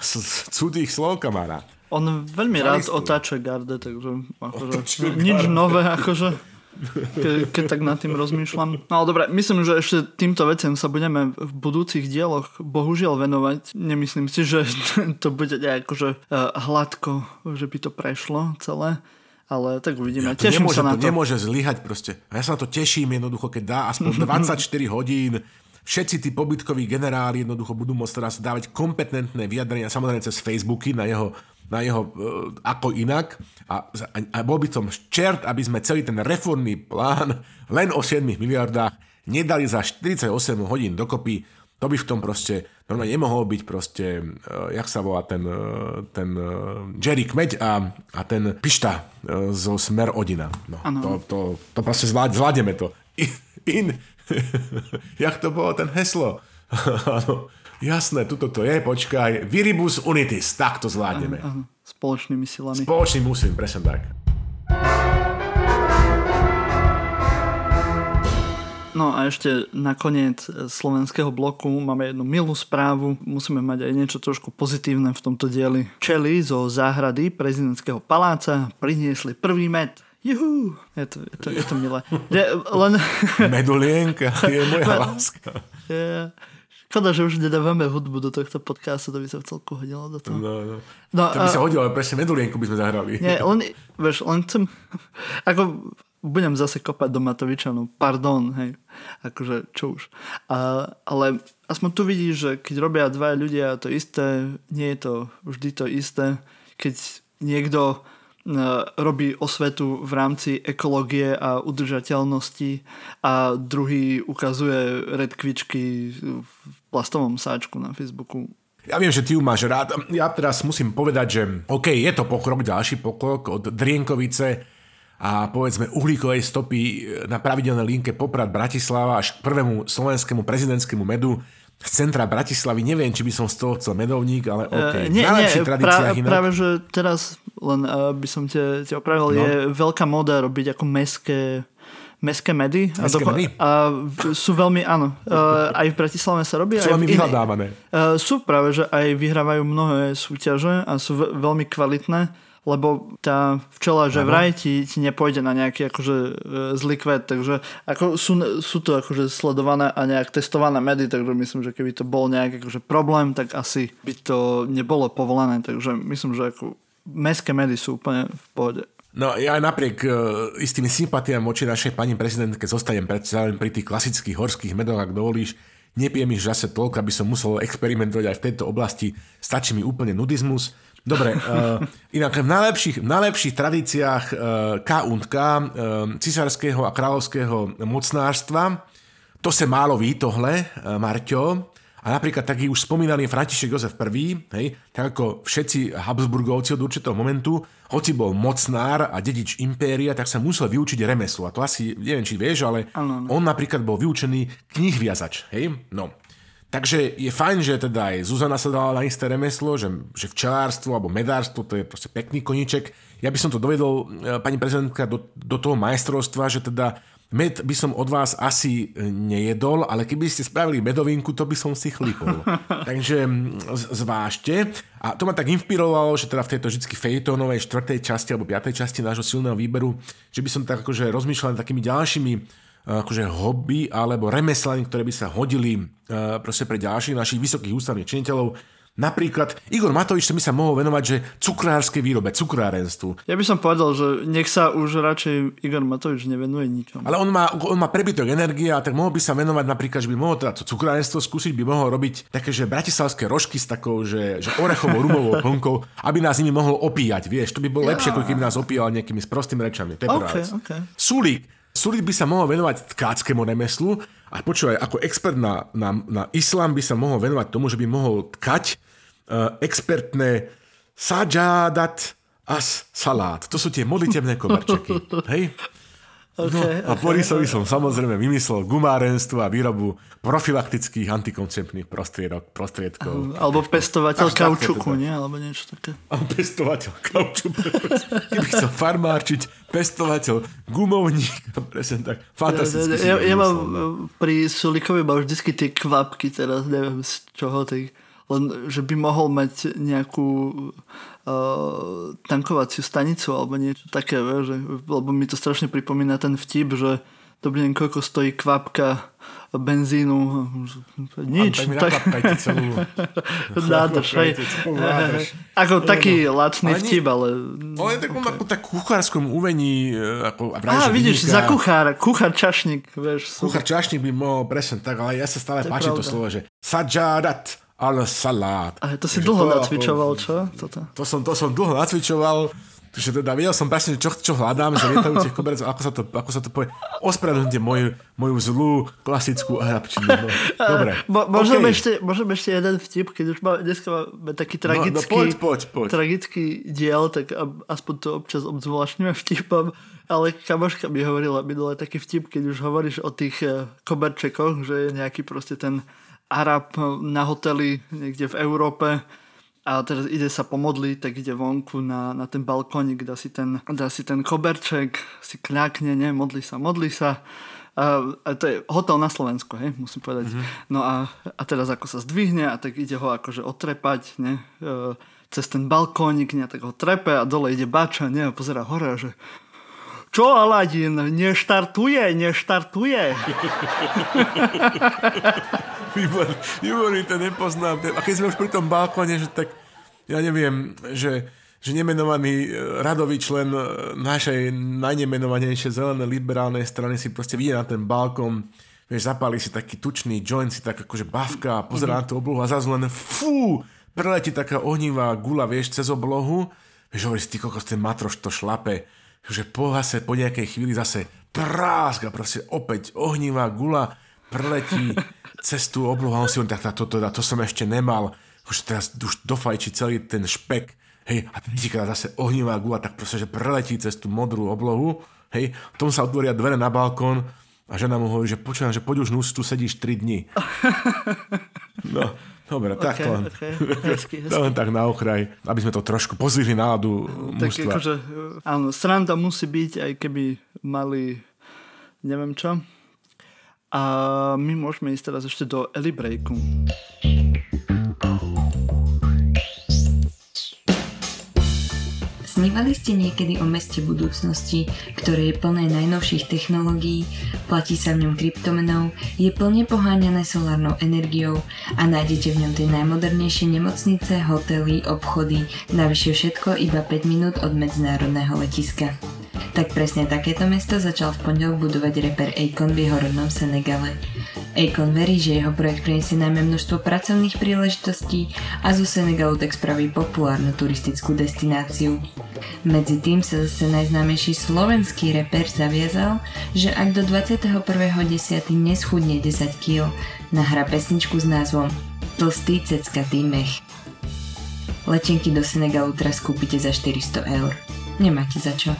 cudzích slov, kamarát. On veľmi rád otáča garde, takže akože, nič nové, akože ke, keď tak nad tým rozmýšľam. No ale dobre, myslím, že ešte týmto veciam sa budeme v budúcich dieloch bohužiaľ venovať. Nemyslím si, že to bude nejak akože uh, hladko, že by to prešlo celé. Ale tak uvidíme. Ja teším nemôže, sa na to. To nemôže zlyhať proste. A ja sa na to teším jednoducho, keď dá aspoň 24 hodín všetci tí pobytkoví generáli jednoducho budú môcť teraz dávať kompetentné vyjadrenia, samozrejme cez Facebooky na jeho na jeho uh, ako inak a, a, a bol by som čert, aby sme celý ten reformný plán len o 7 miliardách nedali za 48 hodín dokopy, to by v tom proste normálne nemohol byť proste, uh, jak sa volá ten, uh, ten uh, Jerry Kmeď a, a ten Pišta uh, zo Smer Odina. No, to, to, to proste zvlád, zvládneme to. In, in jak to bolo ten heslo? Jasné, tuto to je, počkaj. Viribus unitis, tak to zvládneme. Aha, aha. Spoločnými silami. Spoločným musím, presne tak. No a ešte nakoniec slovenského bloku máme jednu milú správu. Musíme mať aj niečo trošku pozitívne v tomto dieli. Čeli zo záhrady prezidentského paláca priniesli prvý med. Juhu! Je to, je to, je to milé. Je, len... Medulienka je moja láska. Yeah. Škoda, že už nedávame hudbu do tohto podcastu, to by sa v celku hodilo do toho. No, no. no to by a... sa hodilo, ale presne medulienku by sme zahrali. Nie, len, vieš, len chcem, ako budem zase kopať do Matoviča, no pardon, hej, akože čo už. A, ale aspoň tu vidíš, že keď robia dva ľudia to isté, nie je to vždy to isté. Keď niekto E, robí osvetu v rámci ekológie a udržateľnosti a druhý ukazuje redkvičky v plastovom sáčku na Facebooku. Ja viem, že ty ju máš rád. Ja teraz musím povedať, že OK, je to pokrok, ďalší pokrok od Drienkovice a povedzme uhlíkovej stopy na pravidelnej linke Poprad Bratislava až k prvému slovenskému prezidentskému medu z centra Bratislavy. Neviem, či by som z toho chcel medovník, ale OK. Uh, nie, nie, pra, práve, že teraz len uh, by som te, te opravil, no. je veľká moda robiť ako meské, Mestské medy. A, medy? a sú veľmi, áno, uh, aj v Bratislave sa robí. Sú veľmi vyhľadávané. Uh, sú práve, že aj vyhrávajú mnohé súťaže a sú ve- veľmi kvalitné, lebo tá včela, že vraj ti, ti nepôjde na nejaký akože uh, zlý kvet, takže ako sú, sú to akože sledované a nejak testované medy, takže myslím, že keby to bol nejak akože problém, tak asi by to nebolo povolené, takže myslím, že ako mestské medy sú úplne v pohode. No ja aj napriek uh, istým sympatiám voči našej pani prezidentke zostanem predsa len pri tých klasických horských medoch, ak dovolíš. Nepijem ich zase toľko, aby som musel experimentovať aj v tejto oblasti. Stačí mi úplne nudizmus. Dobre, uh, inak v najlepších, v najlepších tradíciách uh, K&K, uh, cisárskeho a kráľovského mocnárstva, to se málo ví tohle, uh, Marťo, a napríklad taký už spomínaný František Jozef I, hej, tak ako všetci Habsburgovci od určitého momentu, hoci bol mocnár a dedič impéria, tak sa musel vyučiť remeslo. A to asi, neviem, či vieš, ale áno. on napríklad bol vyučený knihviazač. Hej? No. Takže je fajn, že teda aj Zuzana sa dala na isté remeslo, že, že včelárstvo alebo medárstvo, to je proste pekný koníček. Ja by som to dovedol, e, pani prezidentka, do, do toho majstrovstva, že teda med by som od vás asi nejedol, ale keby ste spravili medovinku, to by som si chlípol. Takže zvážte. A to ma tak inšpirovalo, že teda v tejto vždy fejtónovej štvrtej časti alebo piatej časti nášho silného výberu, že by som tak akože rozmýšľal takými ďalšími akože hobby alebo remeslami, ktoré by sa hodili uh, proste pre ďalších našich vysokých ústavných činiteľov. Napríklad Igor Matovič to by sa mohol venovať, že cukrárskej výrobe, cukrárenstvu. Ja by som povedal, že nech sa už radšej Igor Matovič nevenuje ničom. Ale on má, on má prebytok energie a tak mohol by sa venovať napríklad, že by mohol teda to cukrárenstvo skúsiť, by mohol robiť také, že bratislavské rožky s takou, že, že orechovou rumovou plnkou, aby nás nimi mohol opíjať, vieš, to by bolo lepšie, ako keby nás opíjal nejakými sprostými rečami. To je prvá OK, vec. Sulík by sa mohol venovať tkáckému remeslu a počúvaj, ako expert na, na, na islám by sa mohol venovať tomu, že by mohol tkať uh, expertné sajadat as salát. To sú tie modlitebné koberčeky. Hej? OK, No, a Borisovi som samozrejme vymyslel gumárenstvo a výrobu profilaktických antikoncepčných prostriedok, prostriedkov. Alebo pestovateľ kaučuku, teda. nie? Alebo niečo také. A pestovateľ kauču. Keby chcel farmárčiť, pestovateľ gumovník. Presne tak. Fantasticky. si Ja, to ja mám no. e, pri Sulikovi mám vždycky tie kvapky teraz, neviem z čoho, tak, len že by mohol mať nejakú uh, tankovaciu stanicu alebo niečo také, že, lebo mi to strašne pripomína ten vtip, že dobrý deň, koľko stojí kvapka benzínu. Nič. Tak mi Tak, celú... nádrž, hej. Ako taký lacný vtip, ale... Ale tak on ako tak kuchárskom uvení, e, ako, Á, vidíš, vyniká- za kuchára, kuchár čašník, vieš. Kuchár čašník by mohol presne tak, ale ja sa stále To je páči to slovo, že sajadat al salát. A to si Takže dlho to nacvičoval, čo? Toto. To som, to som dlho nacvičoval, že teda vedel som presne, čo, čo hľadám, že lietajúcich kobercov, ako sa to, ako sa to povie. Ospravedlňte moju, moju zlú klasickú arabčinu. No. Dobre. Mo, môžem, OK. ešte, môžem ešte jeden vtip, keď už má, dneska máme taký No, tragický, no, poď, poď, poď. tragický diel, tak aspoň to občas obzvláštňujem vtipom, ale kamoška mi hovorila minule taký vtip, keď už hovoríš o tých eh, koberčekoch, že je nejaký proste ten Arab na hoteli niekde v Európe a teraz ide sa pomodliť, tak ide vonku na, na ten balkónik, dá si ten, dá si ten koberček, si kľakne, ne, modlí sa, modlí sa. A, a to je hotel na Slovensku, hej, musím povedať. Mm-hmm. No a, a teraz ako sa zdvihne a tak ide ho akože otrepať, ne, e, cez ten balkónik, ne, tak ho trepe a dole ide bača, ne, a pozera hore že čo Aladin, neštartuje, neštartuje. Výborný, výborný, to nepoznám. A keď sme už pri tom balkóne, že tak, ja neviem, že, že nemenovaný e, radový člen e, našej najnemenovanejšej zelenej liberálnej strany si proste vyjde na ten balkón, vieš, zapálí si taký tučný joint, si tak akože bavka pozerá na tú oblohu a zrazu len fú, preletí taká ohnivá gula, vieš, cez oblohu. Vieš, hovoríš, ty kokos, ten matroš to šlape. Že pohase po nejakej chvíli zase prásk a proste opäť ohnivá gula preletí cez tú oblohu a on si on tak, to, to, to, to som ešte nemal. Už teraz už dofajčí celý ten špek. Hej, a tretíkrát zase ohnivá gula, tak proste, že preletí cez tú modrú oblohu. Hej, tom sa otvoria dvere na balkón a žena mu hovorí, že počúvam, že poď už nus, tu sedíš 3 dní. No, dobre, tak to len. okay, hezky, hezky. To len tak na okraj, aby sme to trošku pozvihli náladu Tak mužstva. akože, áno, sranda musí byť, aj keby mali neviem čo. A my môžeme ísť teraz ešte do Eli Breaku. Snívali ste niekedy o meste budúcnosti, ktoré je plné najnovších technológií, platí sa v ňom kryptomenou, je plne poháňané solárnou energiou a nájdete v ňom tie najmodernejšie nemocnice, hotely, obchody, navyše všetko iba 5 minút od medzinárodného letiska. Tak presne takéto mesto začal v pondelok budovať reper Akon v jeho rodnom Senegale. Akon verí, že jeho projekt priniesie najmä množstvo pracovných príležitostí a zo Senegalu tak spraví populárnu turistickú destináciu. Medzi tým sa zase najznámejší slovenský reper zaviazal, že ak do 21.10. neschudne 10 kg, nahrá pesničku s názvom Tlstý ceckatý mech. Letenky do Senegalu teraz kúpite za 400 eur. Nemáte za čo.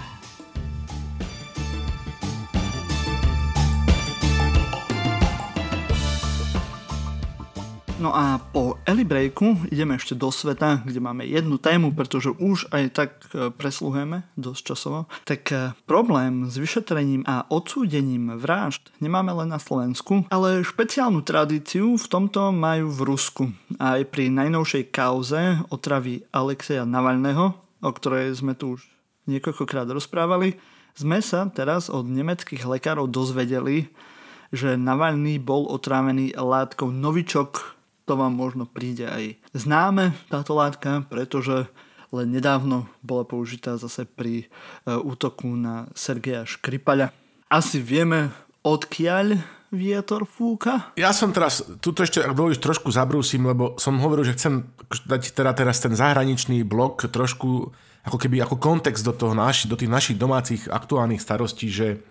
No a po Eli Breaku ideme ešte do sveta, kde máme jednu tému, pretože už aj tak e, presluhujeme dosť časovo. Tak e, problém s vyšetrením a odsúdením vražd nemáme len na Slovensku, ale špeciálnu tradíciu v tomto majú v Rusku. Aj pri najnovšej kauze otravy Alexeja Navalného, o ktorej sme tu už niekoľkokrát rozprávali, sme sa teraz od nemeckých lekárov dozvedeli, že Navalny bol otrávený látkou novičok to vám možno príde aj známe táto látka, pretože len nedávno bola použitá zase pri e, útoku na Sergeja Škripaľa. Asi vieme, odkiaľ vietor fúka? Ja som teraz, tuto ešte, ak dovolíš, trošku zabrúsim, lebo som hovoril, že chcem dať teda teraz ten zahraničný blok trošku ako keby ako kontext do, toho naši, do tých našich domácich aktuálnych starostí, že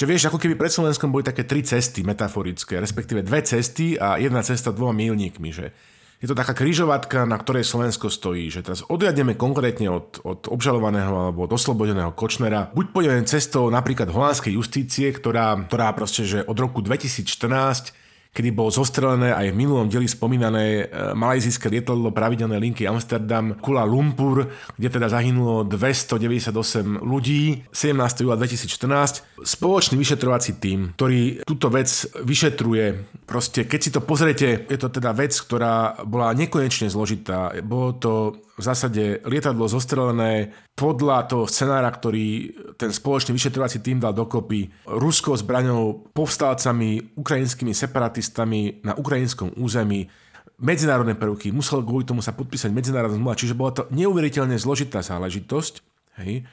že vieš, ako keby pred Slovenskom boli také tri cesty metaforické, respektíve dve cesty a jedna cesta dvoma milníkmi, že je to taká kryžovatka, na ktorej Slovensko stojí, že teraz odjadneme konkrétne od, od obžalovaného alebo od oslobodeného Kočnera. Buď pôjdeme cestou napríklad holandskej justície, ktorá, ktorá proste, že od roku 2014 kedy bolo zostrelené aj v minulom dieli spomínané e, malajzijské lietadlo pravidelné linky Amsterdam Kula Lumpur, kde teda zahynulo 298 ľudí 17. júla 2014. Spoločný vyšetrovací tím, ktorý túto vec vyšetruje, proste keď si to pozriete, je to teda vec, ktorá bola nekonečne zložitá. Bolo to v zásade lietadlo zostrelené podľa toho scenára, ktorý ten spoločný vyšetrovací tým dal dokopy ruskou zbraňou, povstalcami, ukrajinskými separatistami na ukrajinskom území, medzinárodné prvky, musel kvôli tomu sa podpísať medzinárodná zmluva, čiže bola to neuveriteľne zložitá záležitosť. Hej.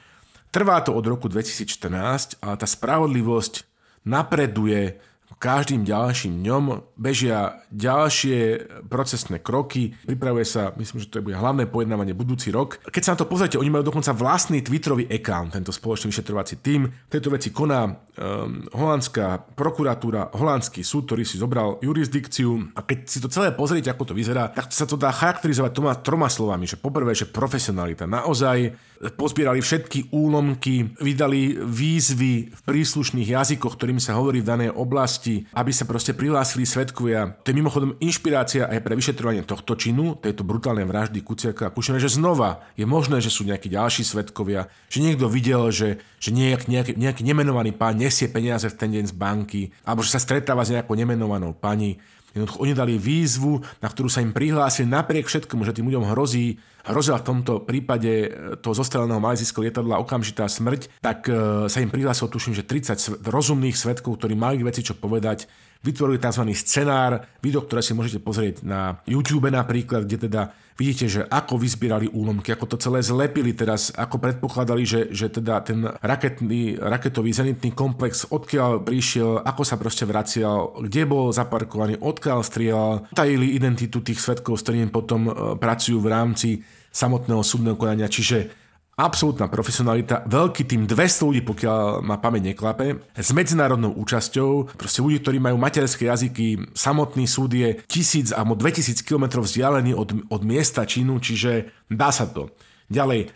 Trvá to od roku 2014, ale tá spravodlivosť napreduje každým ďalším dňom bežia ďalšie procesné kroky, pripravuje sa, myslím, že to bude hlavné pojednávanie budúci rok. Keď sa na to pozrite, oni majú dokonca vlastný Twitterový account, tento spoločný vyšetrovací tým. V tejto veci koná um, holandská prokuratúra, holandský súd, ktorý si zobral jurisdikciu a keď si to celé pozriete, ako to vyzerá, tak sa to dá charakterizovať toma, troma slovami, že poprvé, že profesionalita. Naozaj pozbierali všetky úlomky, vydali výzvy v príslušných jazykoch, ktorými sa hovorí v danej oblasti, aby sa proste prihlásili svetkovia. To je mimochodom inšpirácia aj pre vyšetrovanie tohto činu, tejto brutálnej vraždy Kuciaka a Kušina, že znova je možné, že sú nejakí ďalší svetkovia, že niekto videl, že, že nejak, nejaký, nejaký nemenovaný pán nesie peniaze v ten deň z banky, alebo že sa stretáva s nejakou nemenovanou pani. Jednoducho oni dali výzvu, na ktorú sa im prihlásili napriek všetkomu, že tým ľuďom hrozí, hrozila v tomto prípade e, toho zostreleného malajzijského lietadla okamžitá smrť, tak e, sa im prihlásil, tuším, že 30 rozumných svetkov, ktorí mali veci čo povedať, vytvorili tzv. scenár, video, ktoré si môžete pozrieť na YouTube napríklad, kde teda vidíte, že ako vyzbierali úlomky, ako to celé zlepili teraz, ako predpokladali, že, že teda ten raketný, raketový zenitný komplex, odkiaľ prišiel, ako sa proste vracial, kde bol zaparkovaný, odkiaľ strieľal, tajili identitu tých svetkov, s ktorými potom e, pracujú v rámci samotného súdneho konania, čiže absolútna profesionalita, veľký tým 200 ľudí, pokiaľ ma pamäť neklape, s medzinárodnou účasťou, proste ľudí, ktorí majú materské jazyky, samotný súd je 1000 alebo 2000 km vzdialený od, od miesta činu, čiže dá sa to. Ďalej,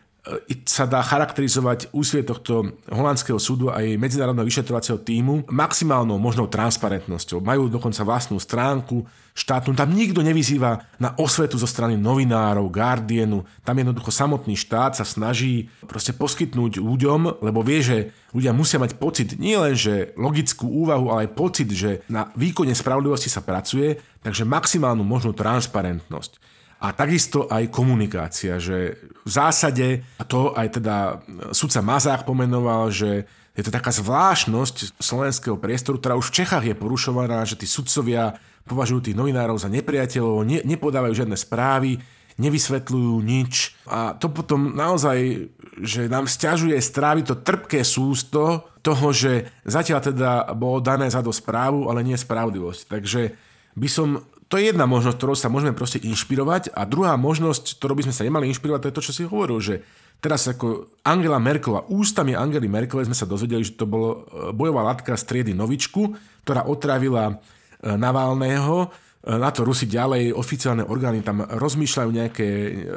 sa dá charakterizovať úsilie tohto holandského súdu a jej medzinárodného vyšetrovacieho týmu maximálnou možnou transparentnosťou. Majú dokonca vlastnú stránku štátnu, tam nikto nevyzýva na osvetu zo strany novinárov, Guardianu, tam jednoducho samotný štát sa snaží proste poskytnúť ľuďom, lebo vie, že ľudia musia mať pocit nie len, že logickú úvahu, ale aj pocit, že na výkone spravodlivosti sa pracuje, takže maximálnu možnú transparentnosť. A takisto aj komunikácia, že v zásade, a to aj teda sudca Mazák pomenoval, že je to taká zvláštnosť slovenského priestoru, ktorá už v Čechách je porušovaná, že tí sudcovia považujú tých novinárov za nepriateľov, ne, nepodávajú žiadne správy, nevysvetľujú nič. A to potom naozaj, že nám stiažuje stráviť to trpké sústo toho, že zatiaľ teda bolo dané za do správu, ale nie spravodlivosť. Takže by som to je jedna možnosť, ktorou sa môžeme proste inšpirovať a druhá možnosť, ktorou by sme sa nemali inšpirovať, to je to, čo si hovoril, že teraz ako Angela Merkelová, ústami Angely Merkelovej sme sa dozvedeli, že to bolo e, bojová latka z triedy Novičku, ktorá otravila e, Navalného na to Rusi ďalej, oficiálne orgány tam rozmýšľajú nejaké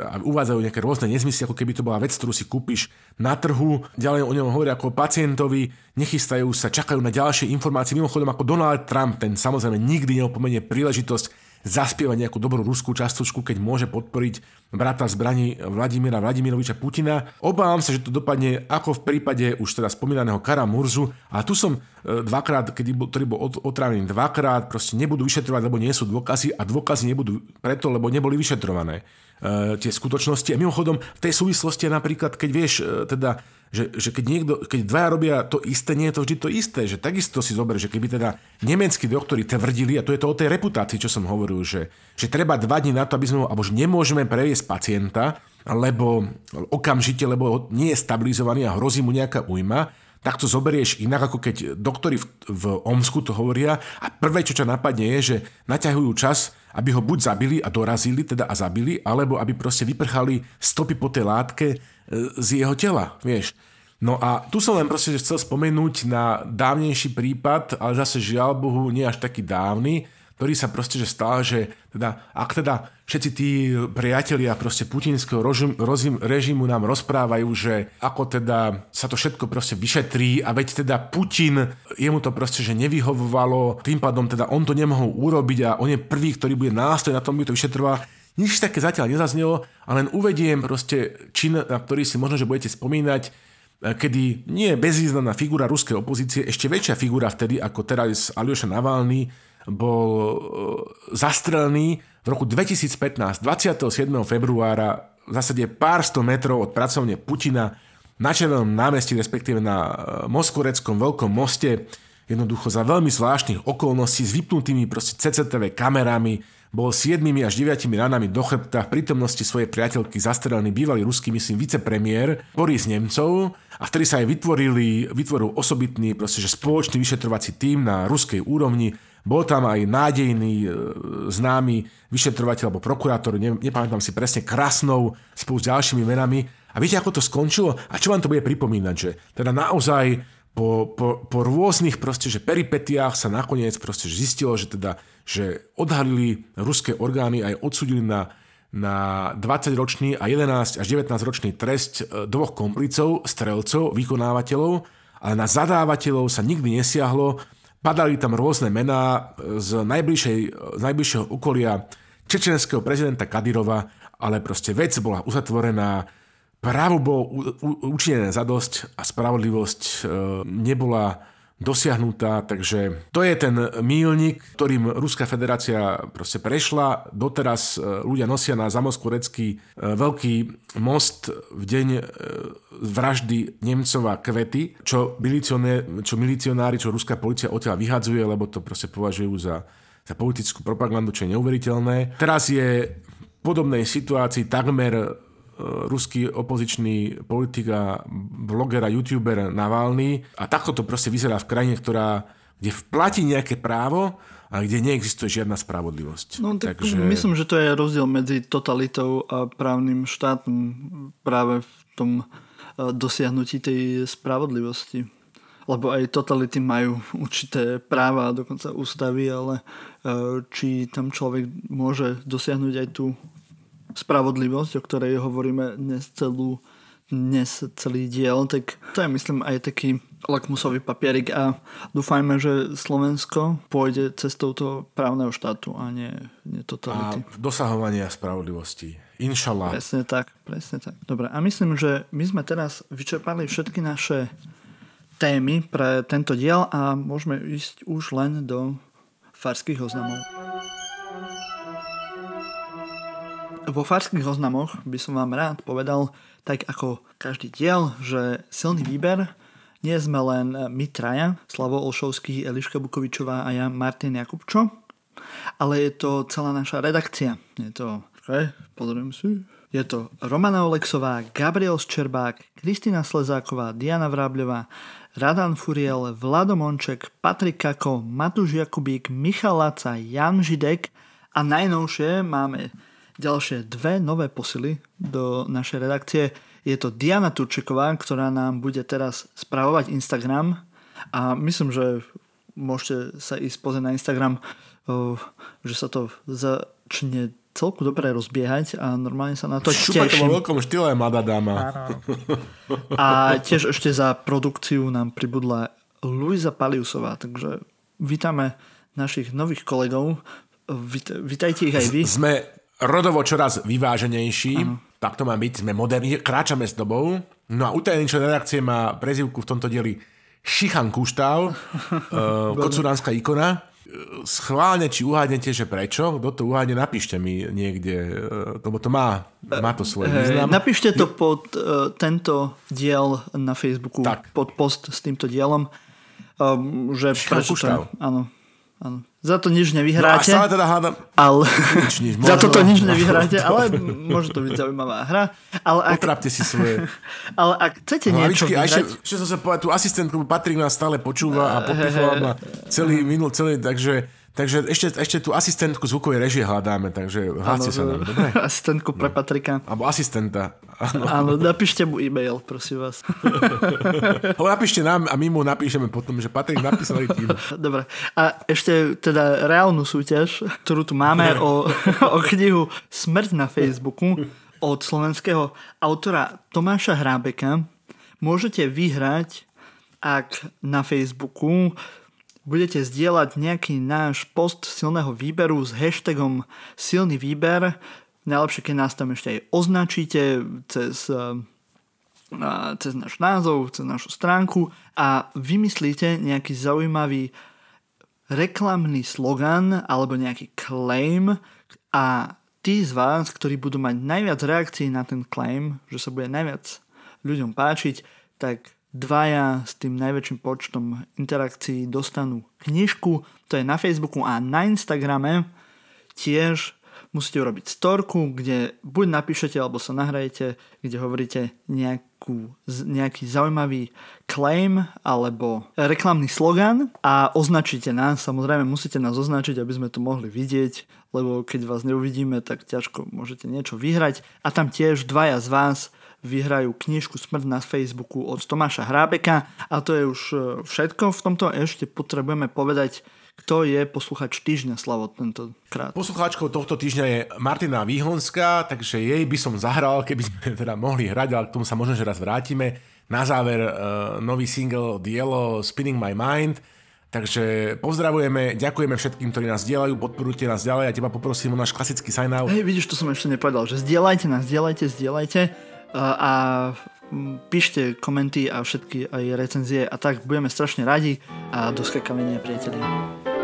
a uvádzajú nejaké rôzne nezmysly, ako keby to bola vec, ktorú si kúpiš na trhu. Ďalej o ňom hovoria ako pacientovi, nechystajú sa, čakajú na ďalšie informácie. Mimochodom ako Donald Trump, ten samozrejme nikdy neopomenie príležitosť zaspievať nejakú dobrú ruskú častočku, keď môže podporiť brata zbraní Vladimíra Vladimiroviča Putina. Obávam sa, že to dopadne ako v prípade už teda spomínaného Kara Murzu. A tu som e, dvakrát, keď bol, ktorý bol otrávený dvakrát, proste nebudú vyšetrovať, lebo nie sú dôkazy a dôkazy nebudú preto, lebo neboli vyšetrované e, tie skutočnosti. A mimochodom, v tej súvislosti napríklad, keď vieš, e, teda že, že keď, niekto, keď dvaja robia to isté, nie je to vždy to isté, že takisto si zober, že keby teda nemeckí doktori tvrdili, a to je to o tej reputácii, čo som hovoril, že, že treba dva dní na to, aby sme, alebo že nemôžeme previesť pacienta, lebo okamžite, lebo nie je stabilizovaný a hrozí mu nejaká újma, tak to zoberieš inak, ako keď doktori v, v Omsku to hovoria a prvé, čo ťa napadne je, že naťahujú čas, aby ho buď zabili a dorazili, teda a zabili, alebo aby proste vyprchali stopy po tej látke, z jeho tela, vieš. No a tu som len proste chcel spomenúť na dávnejší prípad, ale zase žiaľ Bohu nie až taký dávny, ktorý sa proste že stal, že teda, ak teda všetci tí priatelia proste putinského režim, režim, režimu nám rozprávajú, že ako teda sa to všetko proste vyšetrí a veď teda Putin, jemu to proste že nevyhovovalo, tým pádom teda on to nemohol urobiť a on je prvý, ktorý bude nástroj na tom, by to vyšetroval. Nič také zatiaľ nezaznelo, ale len uvediem proste čin, na ktorý si možno, že budete spomínať, kedy nie bezvýznamná figura ruskej opozície, ešte väčšia figura vtedy, ako teraz Alioša Navalny, bol e, zastrelený v roku 2015, 27. februára, v zásade pár sto metrov od pracovne Putina na Červenom námestí, respektíve na e, Moskoreckom veľkom moste, jednoducho za veľmi zvláštnych okolností s vypnutými proste CCTV kamerami, bol 7 až 9 ranami do chrbta v prítomnosti svojej priateľky zastrelený bývalý ruský, myslím, vicepremiér Boris Nemcov a vtedy sa aj vytvorili, vytvoril osobitný, proste, že spoločný vyšetrovací tím na ruskej úrovni. Bol tam aj nádejný, e, známy vyšetrovateľ alebo prokurátor, ne, nepamätám si presne, Krasnou spolu s ďalšími menami. A viete, ako to skončilo? A čo vám to bude pripomínať? Že teda naozaj po, po, po rôznych proste, že peripetiách sa nakoniec proste zistilo, že teda že odhalili ruské orgány aj odsudili na, na 20-ročný a 11 až 19-ročný trest e, dvoch komplicov, strelcov, vykonávateľov, ale na zadávateľov sa nikdy nesiahlo. Padali tam rôzne mená e, z, najbližšej, z najbližšieho okolia čečenského prezidenta Kadyrova, ale proste vec bola uzatvorená, právo bolo učinené za dosť a spravodlivosť e, nebola dosiahnutá, takže to je ten mílnik, ktorým Ruská federácia proste prešla. Doteraz e, ľudia nosia na Zamoskorecký e, veľký most v deň e, vraždy Nemcova kvety, čo, čo milicionári, čo ruská policia odtiaľ vyhadzuje, lebo to proste považujú za, za politickú propagandu, čo je neuveriteľné. Teraz je v podobnej situácii takmer ruský opozičný politik a bloger a youtuber Navalny. A takto to proste vyzerá v krajine, ktorá, kde platí nejaké právo, a kde neexistuje žiadna spravodlivosť. No, tak Takže... Myslím, že to je rozdiel medzi totalitou a právnym štátom práve v tom e, dosiahnutí tej spravodlivosti. Lebo aj totality majú určité práva, dokonca ústavy, ale e, či tam človek môže dosiahnuť aj tú spravodlivosť, o ktorej hovoríme dnes celú, dnes celý diel, tak to je myslím aj taký lakmusový papierik a dúfajme, že Slovensko pôjde cestou toho právneho štátu a nie, nie totality. A dosahovania spravodlivosti. Inšallah. Presne tak, presne tak. Dobre, a myslím, že my sme teraz vyčerpali všetky naše témy pre tento diel a môžeme ísť už len do farských oznamov. Vo farských oznamoch by som vám rád povedal, tak ako každý diel, že silný výber nie sme len my traja, Slavo Olšovský, Eliška Bukovičová a ja, Martin Jakubčo, ale je to celá naša redakcia. Je to, okay, pozriem si, je to Romana Olexová, Gabriel Ščerbák, Kristina Slezáková, Diana Vrábľová, Radan Furiel, Vlado Monček, Patrik Kako, Matúš Jakubík, Michal Laca, Jan Židek a najnovšie máme ďalšie dve nové posily do našej redakcie. Je to Diana Turčeková, ktorá nám bude teraz spravovať Instagram a myslím, že môžete sa ísť pozrieť na Instagram, že sa to začne celku dobre rozbiehať a normálne sa na to Šupa teším. to vo veľkom štýle, mladá dáma. A tiež ešte za produkciu nám pribudla Luisa Paliusová, takže vítame našich nových kolegov. Vít, vítajte ich aj vy. Sme rodovo čoraz vyváženejší, ano. tak to má byť, sme moderní, kráčame s dobou. No a utajený člen redakcie má prezivku v tomto dieli Šichan Kuštav, uh, kocuránska ikona. Schválne, či uhádnete, že prečo, kto to uhádne, napíšte mi niekde, uh, lebo to má, má to svoj význam. Napíšte to pod uh, tento diel na Facebooku, tak. pod post s týmto dielom. Um, že Šichan prečo to, áno, áno. Za to nič No a nevyhráte. stále teda hádam, ale... nič, nič, Za toto možno- nič nevyhráte, ale môže to byť zaujímavá hra. Ale ak, Potrapte si svoje ale ak chcete niečo hlavičky. A ešte, vyhrať, ešte som sa povedať, tú asistentku Patrik nás stále počúva a popichoval ma celý minul, celý, takže, takže ešte, ešte tú asistentku zvukovej režie hľadáme, takže hláste sa nám, dobre? asistentku pre Patrika. Alebo asistenta. Áno, napíšte mu e-mail, prosím vás. Ho napíšte nám a my mu napíšeme potom, že Patrik napísali tým. Dobre. A ešte teda reálnu súťaž, ktorú tu máme o, o knihu Smrť na Facebooku od slovenského autora Tomáša Hrábeka. Môžete vyhrať, ak na Facebooku budete zdieľať nejaký náš post silného výberu s hashtagom silný výber. Najlepšie, keď nás tam ešte aj označíte cez eh, cez náš názov, cez našu stránku a vymyslíte nejaký zaujímavý reklamný slogan alebo nejaký claim a tí z vás, ktorí budú mať najviac reakcií na ten claim, že sa bude najviac ľuďom páčiť, tak dvaja s tým najväčším počtom interakcií dostanú knižku, to je na Facebooku a na Instagrame tiež musíte urobiť storku, kde buď napíšete alebo sa nahrajete, kde hovoríte nejakú, nejaký zaujímavý claim alebo reklamný slogan a označíte nás. Samozrejme musíte nás označiť, aby sme to mohli vidieť, lebo keď vás neuvidíme, tak ťažko môžete niečo vyhrať. A tam tiež dvaja z vás vyhrajú knižku Smrť na Facebooku od Tomáša Hrábeka a to je už e, všetko. V tomto ešte potrebujeme povedať, kto je posluchač týždňa, Slavo, tentokrát. Poslucháčkou tohto týždňa je Martina Výhonská, takže jej by som zahral, keby sme teda mohli hrať, ale k tomu sa možno, že raz vrátime. Na záver uh, nový single Dielo Spinning My Mind. Takže pozdravujeme, ďakujeme všetkým, ktorí nás dielajú, podporujte nás ďalej a teba poprosím o náš klasický sign out. Hej, vidíš, to som ešte nepovedal, že zdieľajte nás, zdieľajte, zdieľajte a, píšte komenty a všetky aj recenzie a tak budeme strašne radi a do skakavenia priatelia.